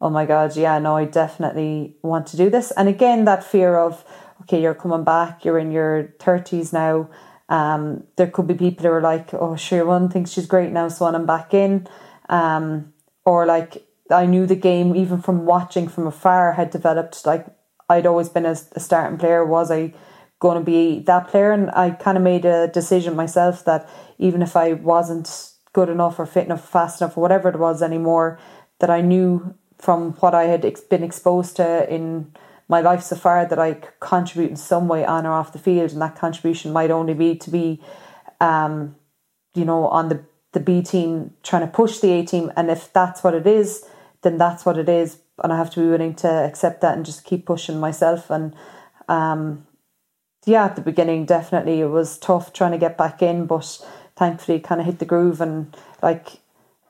Speaker 2: oh my god, yeah, no, I definitely want to do this. And again, that fear of okay, you're coming back, you're in your thirties now um, there could be people who are like, oh, sure, one thinks she's great now, so I'm back in. Um, or like, I knew the game even from watching from afar had developed. Like, I'd always been a, a starting player. Was I going to be that player? And I kind of made a decision myself that even if I wasn't good enough or fit enough, fast enough, or whatever it was anymore, that I knew from what I had been exposed to in my life so far that I contribute in some way on or off the field, and that contribution might only be to be um, you know, on the the B team trying to push the A team, and if that's what it is, then that's what it is, and I have to be willing to accept that and just keep pushing myself. And um, yeah, at the beginning, definitely it was tough trying to get back in, but thankfully, kind of hit the groove, and like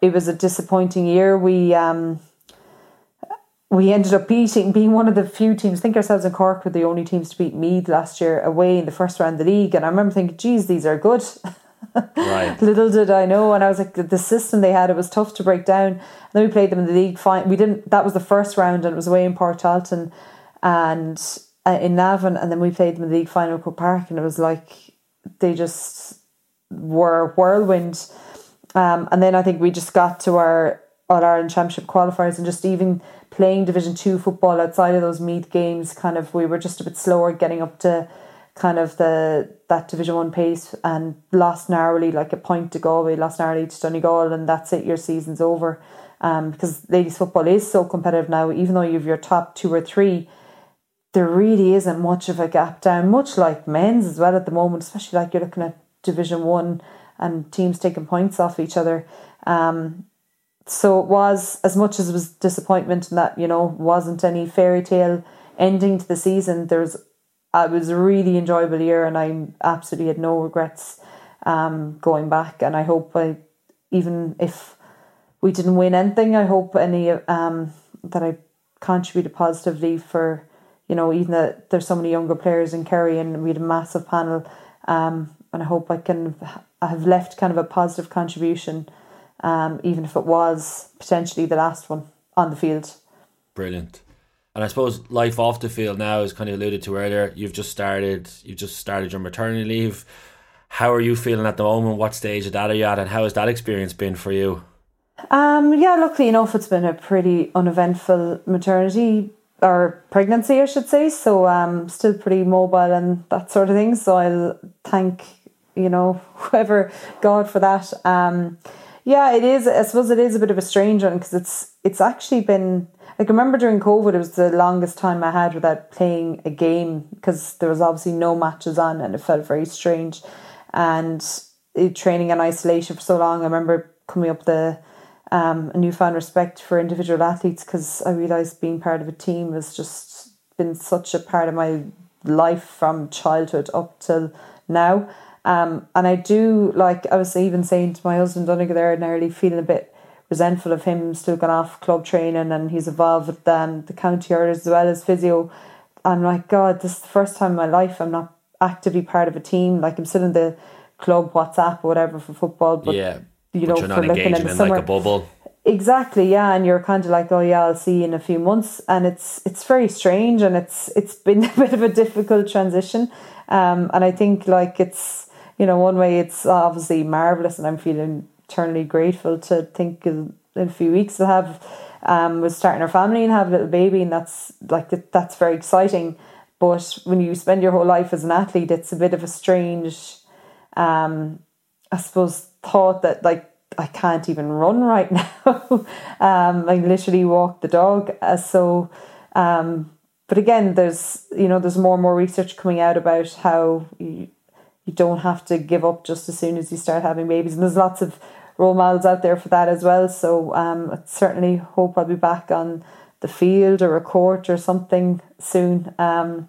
Speaker 2: it was a disappointing year. We um, we ended up beating, being one of the few teams. I think ourselves in Cork were the only teams to beat Meath last year away in the first round of the league. And I remember thinking, geez, these are good.
Speaker 1: Right. [laughs]
Speaker 2: Little did I know. And I was like, the system they had, it was tough to break down. And then we played them in the league. Fine. We didn't, that was the first round and it was away in Portarlington and uh, in Navan. And then we played them in the league final at Park. And it was like, they just were whirlwind. Um, and then I think we just got to our All Ireland Championship qualifiers and just even playing Division Two football outside of those Meath games, kind of we were just a bit slower getting up to kind of the that Division One pace and lost narrowly, like a point to. We lost narrowly to Donegal, and that's it. Your season's over. Um, because ladies football is so competitive now. Even though you've your top two or three, there really isn't much of a gap down. Much like men's as well at the moment, especially like you're looking at Division One and teams taking points off each other. Um, so it was as much as it was disappointment in that you know wasn't any fairy tale ending to the season. There's it was a really enjoyable year, and I absolutely had no regrets um, going back. And I hope I, even if we didn't win anything, I hope any um, that I contributed positively for you know even that there's so many younger players in Kerry, and we had a massive panel. Um, and I hope I can have left kind of a positive contribution um, even if it was potentially the last one on the field.
Speaker 1: Brilliant. And I suppose life off the field now is kind of alluded to earlier. You've just started. You've just started your maternity leave. How are you feeling at the moment? What stage of that are you at, and how has that experience been for you?
Speaker 2: Um, yeah, luckily enough, it's been a pretty uneventful maternity or pregnancy, I should say. So, um, still pretty mobile and that sort of thing. So, I'll thank you know [laughs] whoever God for that. Um, yeah, it is. I suppose it is a bit of a strange one because it's it's actually been like I remember during COVID, it was the longest time I had without playing a game because there was obviously no matches on, and it felt very strange. And it, training in isolation for so long, I remember coming up the um, a newfound respect for individual athletes because I realized being part of a team has just been such a part of my life from childhood up till now. Um, and I do like I was even saying to my husband Donegal there, nearly feeling a bit resentful of him still going off club training and he's involved with um, the county hurlers as well as physio. I'm like, God, this is the first time in my life I'm not actively part of a team. Like I'm still in the club WhatsApp or whatever for football, but
Speaker 1: yeah,
Speaker 2: you know,
Speaker 1: for looking in the summer. Like a bubble.
Speaker 2: Exactly, yeah, and you're kind of like, oh yeah, I'll see you in a few months, and it's it's very strange, and it's it's been [laughs] a bit of a difficult transition, um, and I think like it's you know, one way it's obviously marvelous, and I'm feeling eternally grateful to think in a few weeks to have um was starting our family and have a little baby, and that's like that's very exciting. But when you spend your whole life as an athlete, it's a bit of a strange, um, I suppose, thought that like I can't even run right [laughs] now. um, I literally walk the dog. Uh, so, um, but again, there's you know there's more and more research coming out about how you, you don't have to give up just as soon as you start having babies. And there's lots of role models out there for that as well. So um, I certainly hope I'll be back on the field or a court or something soon. Um,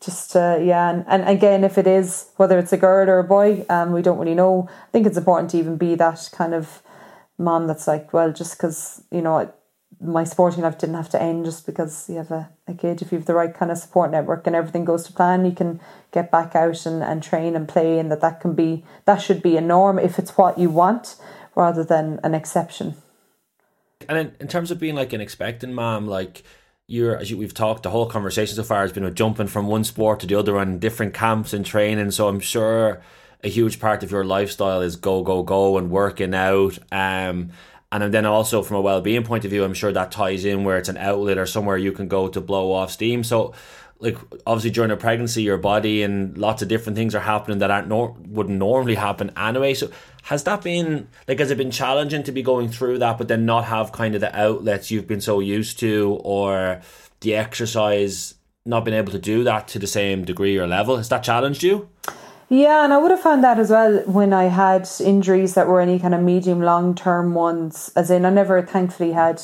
Speaker 2: just uh, yeah, and, and again, if it is whether it's a girl or a boy, um, we don't really know. I think it's important to even be that kind of mom that's like, well, just because you know my sporting life didn't have to end just because you have a, a kid. If you have the right kind of support network and everything goes to plan, you can get back out and, and train and play, and that that can be that should be a norm if it's what you want rather than an exception.
Speaker 1: And in, in terms of being like an expectant mom, like you're as you, we've talked, the whole conversation so far has been jumping from one sport to the other and different camps and training. So I'm sure a huge part of your lifestyle is go go go and working out. Um, and then also from a well-being point of view i'm sure that ties in where it's an outlet or somewhere you can go to blow off steam. So like obviously during a pregnancy your body and lots of different things are happening that aren't nor- wouldn't normally happen anyway. So has that been like has it been challenging to be going through that but then not have kind of the outlets you've been so used to or the exercise not being able to do that to the same degree or level? Has that challenged you
Speaker 2: Yeah, and I would have found that as well when I had injuries that were any kind of medium long term ones. As in, I never thankfully had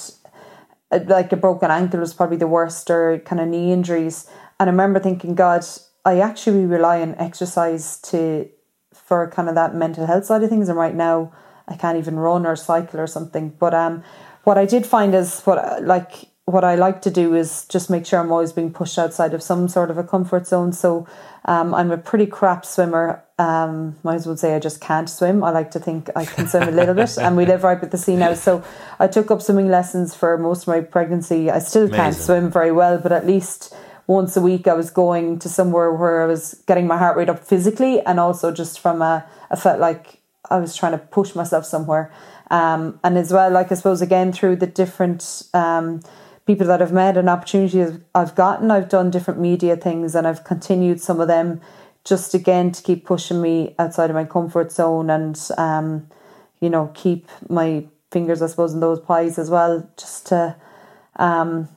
Speaker 2: uh, like a broken ankle was probably the worst, or kind of knee injuries. And I remember thinking, God, I actually rely on exercise to for kind of that mental health side of things. And right now, I can't even run or cycle or something. But um, what I did find is what like what I like to do is just make sure I'm always being pushed outside of some sort of a comfort zone. So um, I'm a pretty crap swimmer. Um, might as well say I just can't swim. I like to think I can swim a little bit, and we live right by the sea now. So I took up swimming lessons for most of my pregnancy. I still Amazing. can't swim very well, but at least once a week I was going to somewhere where I was getting my heart rate up physically, and also just from a, I felt like I was trying to push myself somewhere. Um, and as well, like I suppose again through the different um, people that I've met and opportunities I've gotten. I've done different media things and I've continued some of them just again to keep pushing me outside of my comfort zone and um, you know keep my fingers I suppose in those pies as well just to um,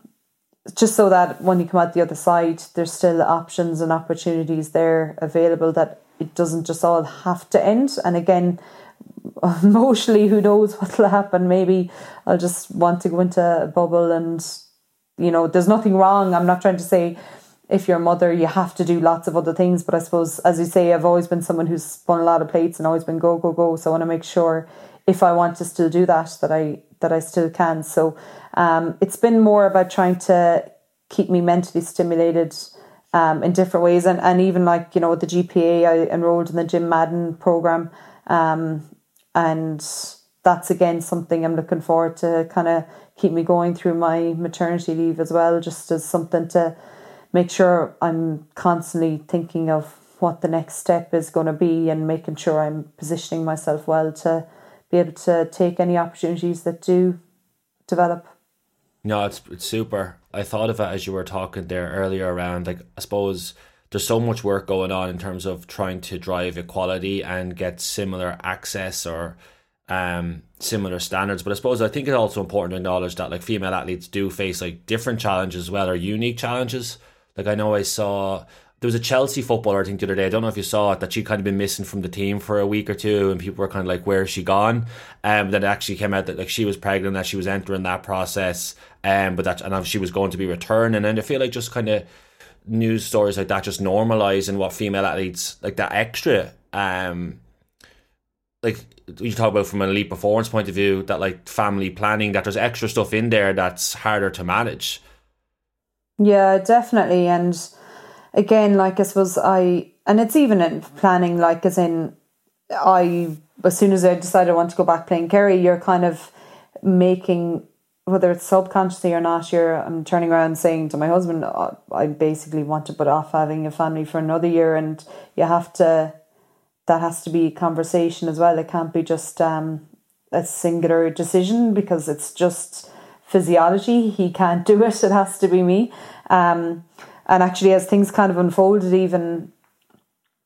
Speaker 2: just so that when you come out the other side there's still options and opportunities there available that it doesn't just all have to end and again [laughs] emotionally, who knows what will happen? Maybe I'll just want to go into a bubble and, you know, there's nothing wrong. I'm not trying to say if you're a mother, you have to do lots of other things. But I suppose, as you say, I've always been someone who's spun a lot of plates and always been go, go, go. So I want to make sure if I want to still do that, that I that I still can. So um, it's been more about trying to keep me mentally stimulated um, in different ways. And, and even like, you know, the GPA, I enrolled in the Jim Madden program. Um, and that's again something I'm looking forward to kind of keep me going through my maternity leave as well, just as something to make sure I'm constantly thinking of what the next step is going to be and making sure I'm positioning myself well to be able to take any opportunities that do develop.
Speaker 1: No, it's, it's super. I thought of it as you were talking there earlier around, like, I suppose there's so much work going on in terms of trying to drive equality and get similar access or um, similar standards. But I suppose I think it's also important to acknowledge that like female athletes do face like different challenges as well or unique challenges. Like I know I saw there was a Chelsea footballer I think the other day. I don't know if you saw it that she'd kind of been missing from the team for a week or two, and people were kind of like, "Where is she gone?" Um, then it actually came out that like she was pregnant, that she was entering that process, um, but that and she was going to be returned. and then I feel like just kind of news stories like that just normalizing what female athletes like that extra um like you talk about from an elite performance point of view that like family planning that there's extra stuff in there that's harder to manage.
Speaker 2: Yeah definitely. And again like i suppose i and it's even in planning like as in i as soon as i decided i want to go back playing kerry you're kind of making whether it's subconsciously or not, you're I'm turning around saying to my husband, oh, I basically want to put off having a family for another year, and you have to. That has to be conversation as well. It can't be just um, a singular decision because it's just physiology. He can't do it. It has to be me. Um, and actually, as things kind of unfolded, even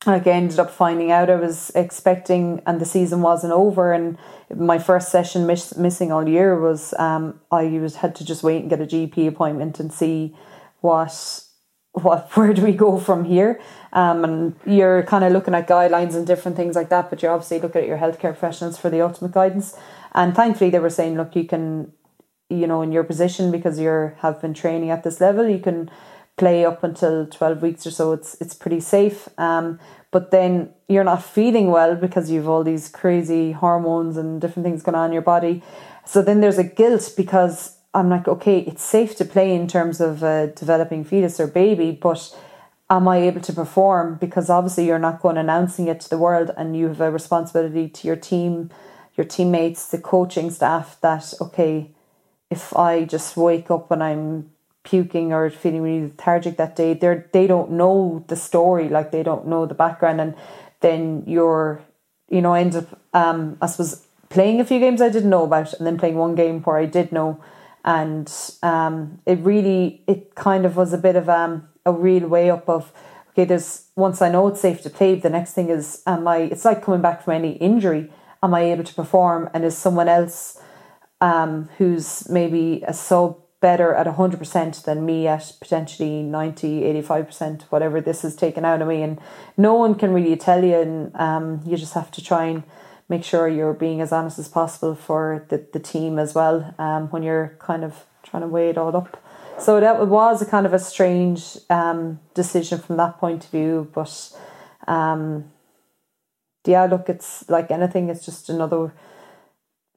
Speaker 2: like I ended up finding out I was expecting, and the season wasn't over, and my first session miss, missing all year was um, I was had to just wait and get a GP appointment and see what what [laughs] where do we go from here? Um, and you're kind of looking at guidelines and different things like that but you're obviously looking at your healthcare professionals for the ultimate guidance. And thankfully they were saying look you can you know in your position because you have been training at this level you can play up until 12 weeks or so it's it's pretty safe um, but then you're not feeling well because you've all these crazy hormones and different things going on in your body. So then there's a guilt because I'm like, okay, it's safe to play in terms of a developing fetus or baby, but am I able to perform? Because obviously you're not going announcing it to the world and you have a responsibility to your team, your teammates, the coaching staff that, okay, if I just wake up and I'm puking or feeling really lethargic that day they they don't know the story like they don't know the background and then you're you know end up um I suppose playing a few games I didn't know about and then playing one game where I did know and um it really it kind of was a bit of um a real way up of okay there's once I know it's safe to play the next thing is am I it's like coming back from any injury am I able to perform? And is someone else um who's maybe a sub better at 100% than me at potentially 90 85% whatever this has taken out of me. And no one can really tell you and um, you just have to try and make sure you're being as honest as possible for the, the team as well um, when you're kind of trying to weigh it all up. So that was a kind of a strange um, decision from that point of view but um, yeah look it's like anything it's just another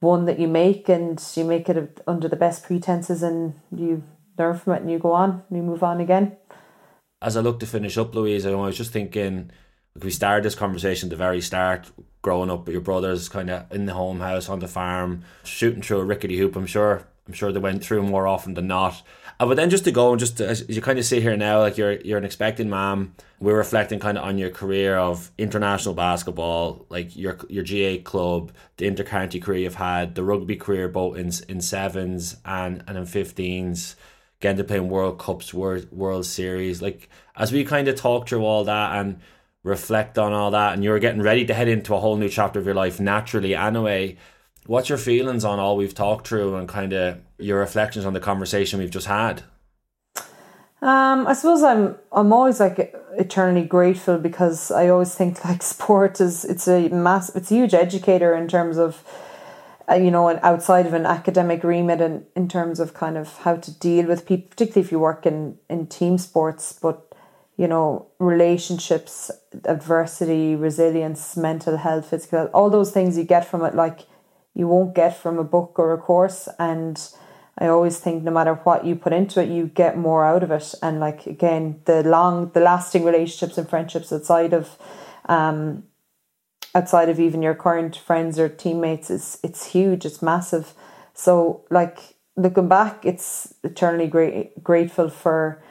Speaker 2: one that you make and you make it under the best pretenses and you learn from it and you go on and you move on again.
Speaker 1: As I look to finish up, Louise, I was just thinking we started this conversation at the very start, growing up with your brothers kind of in the home house on the farm, shooting through a rickety hoop. I'm sure I'm sure they went through more often than not. Uh, but then just to go and just to, as you kind of sit here now, like you're you're an expecting mom. We're reflecting kind of on your career of international basketball, like your your GAA club, the intercounty career you've had, the rugby career both in in sevens and and in fifteens, getting to play in World Cups, World World Series. Like as we kind of talk through all that and reflect on all that, and you're getting ready to head into a whole new chapter of your life naturally anyway What's your feelings on all we've talked through and kind of your reflections on the conversation we've just had?
Speaker 2: Um, I suppose I'm I'm always like eternally grateful because I always think [laughs] like sport is it's a mass it's a huge educator in terms of uh, you know outside of an academic remit and in terms of kind of how to deal with people particularly if you work in in team sports but you know relationships adversity resilience mental health physical all those things you get from it like you won't get from a book or a course and I always think no matter what you put into it, you get more out of it. And like again, the long, the lasting relationships and friendships outside of, um, outside of even your current friends or teammates is it's huge. It's massive. So like looking back, it's eternally grateful for.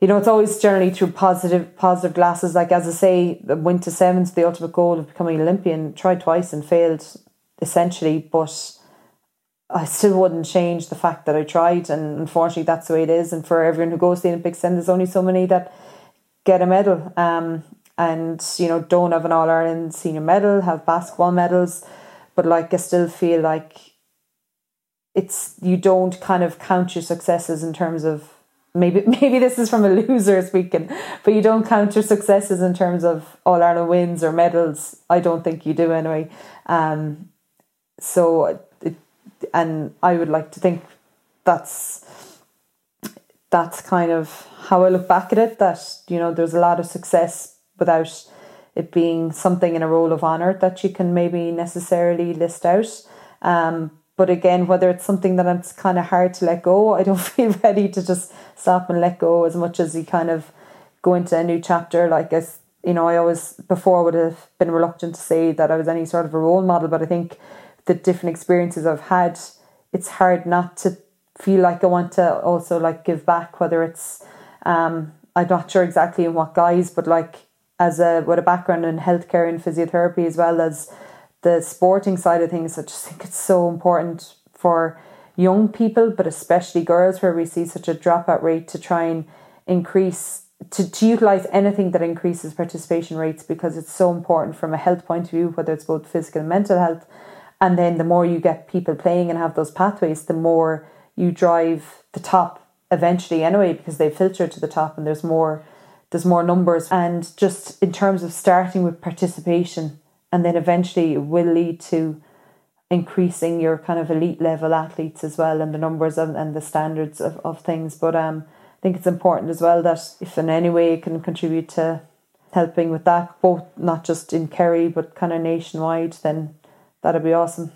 Speaker 2: You know, it's always generally through positive positive glasses. Like as I say, went to sevens, the ultimate goal of becoming Olympian. Tried twice and failed essentially, but I still wouldn't change the fact that I tried, and unfortunately, that's the way it is. And for everyone who goes to the Olympics, then there's only so many that get a medal, um, and you know, don't have an All Ireland senior medal, have basketball medals, but like I still feel like it's you don't kind of count your successes in terms of maybe [laughs] maybe this is from a loser speaking, but you don't count your successes in terms of All Ireland wins or medals. I don't think you do anyway. Um, so it, and I would like to think that's that's kind of how I look back at it that you know there's a lot of success without it being something in a role of honor that you can maybe necessarily list out. Um, but again whether it's something that it's kind of hard to let go I don't [laughs] feel ready to just stop and let go as much as you kind of go into a new chapter. Like as you know I always before would have been reluctant to say that I was any sort of a role model but I think the different experiences I've had, it's hard not to feel like I want to also like give back, whether it's um I'm not sure exactly in what guise, but like as a with a background in healthcare and physiotherapy as well as the sporting side of things, I just think it's so important for young people, but especially girls where we see such a dropout rate to try and increase to, to utilize anything that increases participation rates because it's so important from a health point of view, whether it's both physical and mental health, and then the more you get people playing and have those pathways, the more you drive the top eventually anyway, because they filter to the top and there's more there's more numbers. And just in terms of starting with participation and then eventually it will lead to increasing your kind of elite level athletes as well and the numbers and, and the standards of, of things. But um I think it's important as well that if in any way it can contribute to helping with that, both not just in Kerry but kind of nationwide, then that'd be awesome.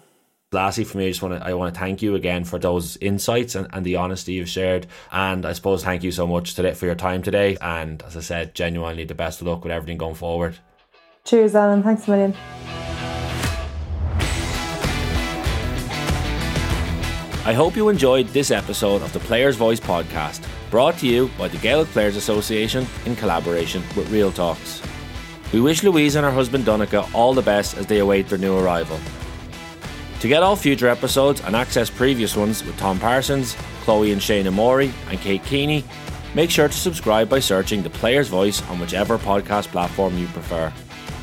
Speaker 1: Lastly, for me, I just want to I want to thank you again for those insights and, and the honesty you've shared, and I suppose thank you so much today for your time today. And as I said, genuinely the best of luck with everything going forward.
Speaker 2: Cheers, Alan. Thanks a million.
Speaker 1: I hope you enjoyed this episode of the Players Voice podcast, brought to you by the Gaelic Players Association in collaboration with Real Talks. We wish Louise and her husband Donica all the best as they await their new arrival. To get all future episodes and access previous ones with Tom Parsons, Chloe and Shane Amori, and Kate Keeney, make sure to subscribe by searching The Player's Voice on whichever podcast platform you prefer.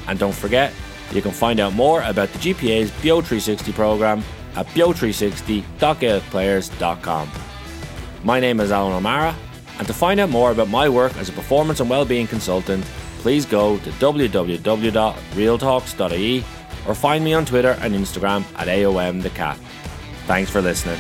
Speaker 1: And don't forget, you can find out more about the GPA's BEO 360 programme at beo360.gaelicplayers.com. My name is Alan O'Mara, and to find out more about my work as a performance and well-being consultant, please go to www.realtalks.ie or find me on Twitter and Instagram at AOM the Cat. Thanks for listening.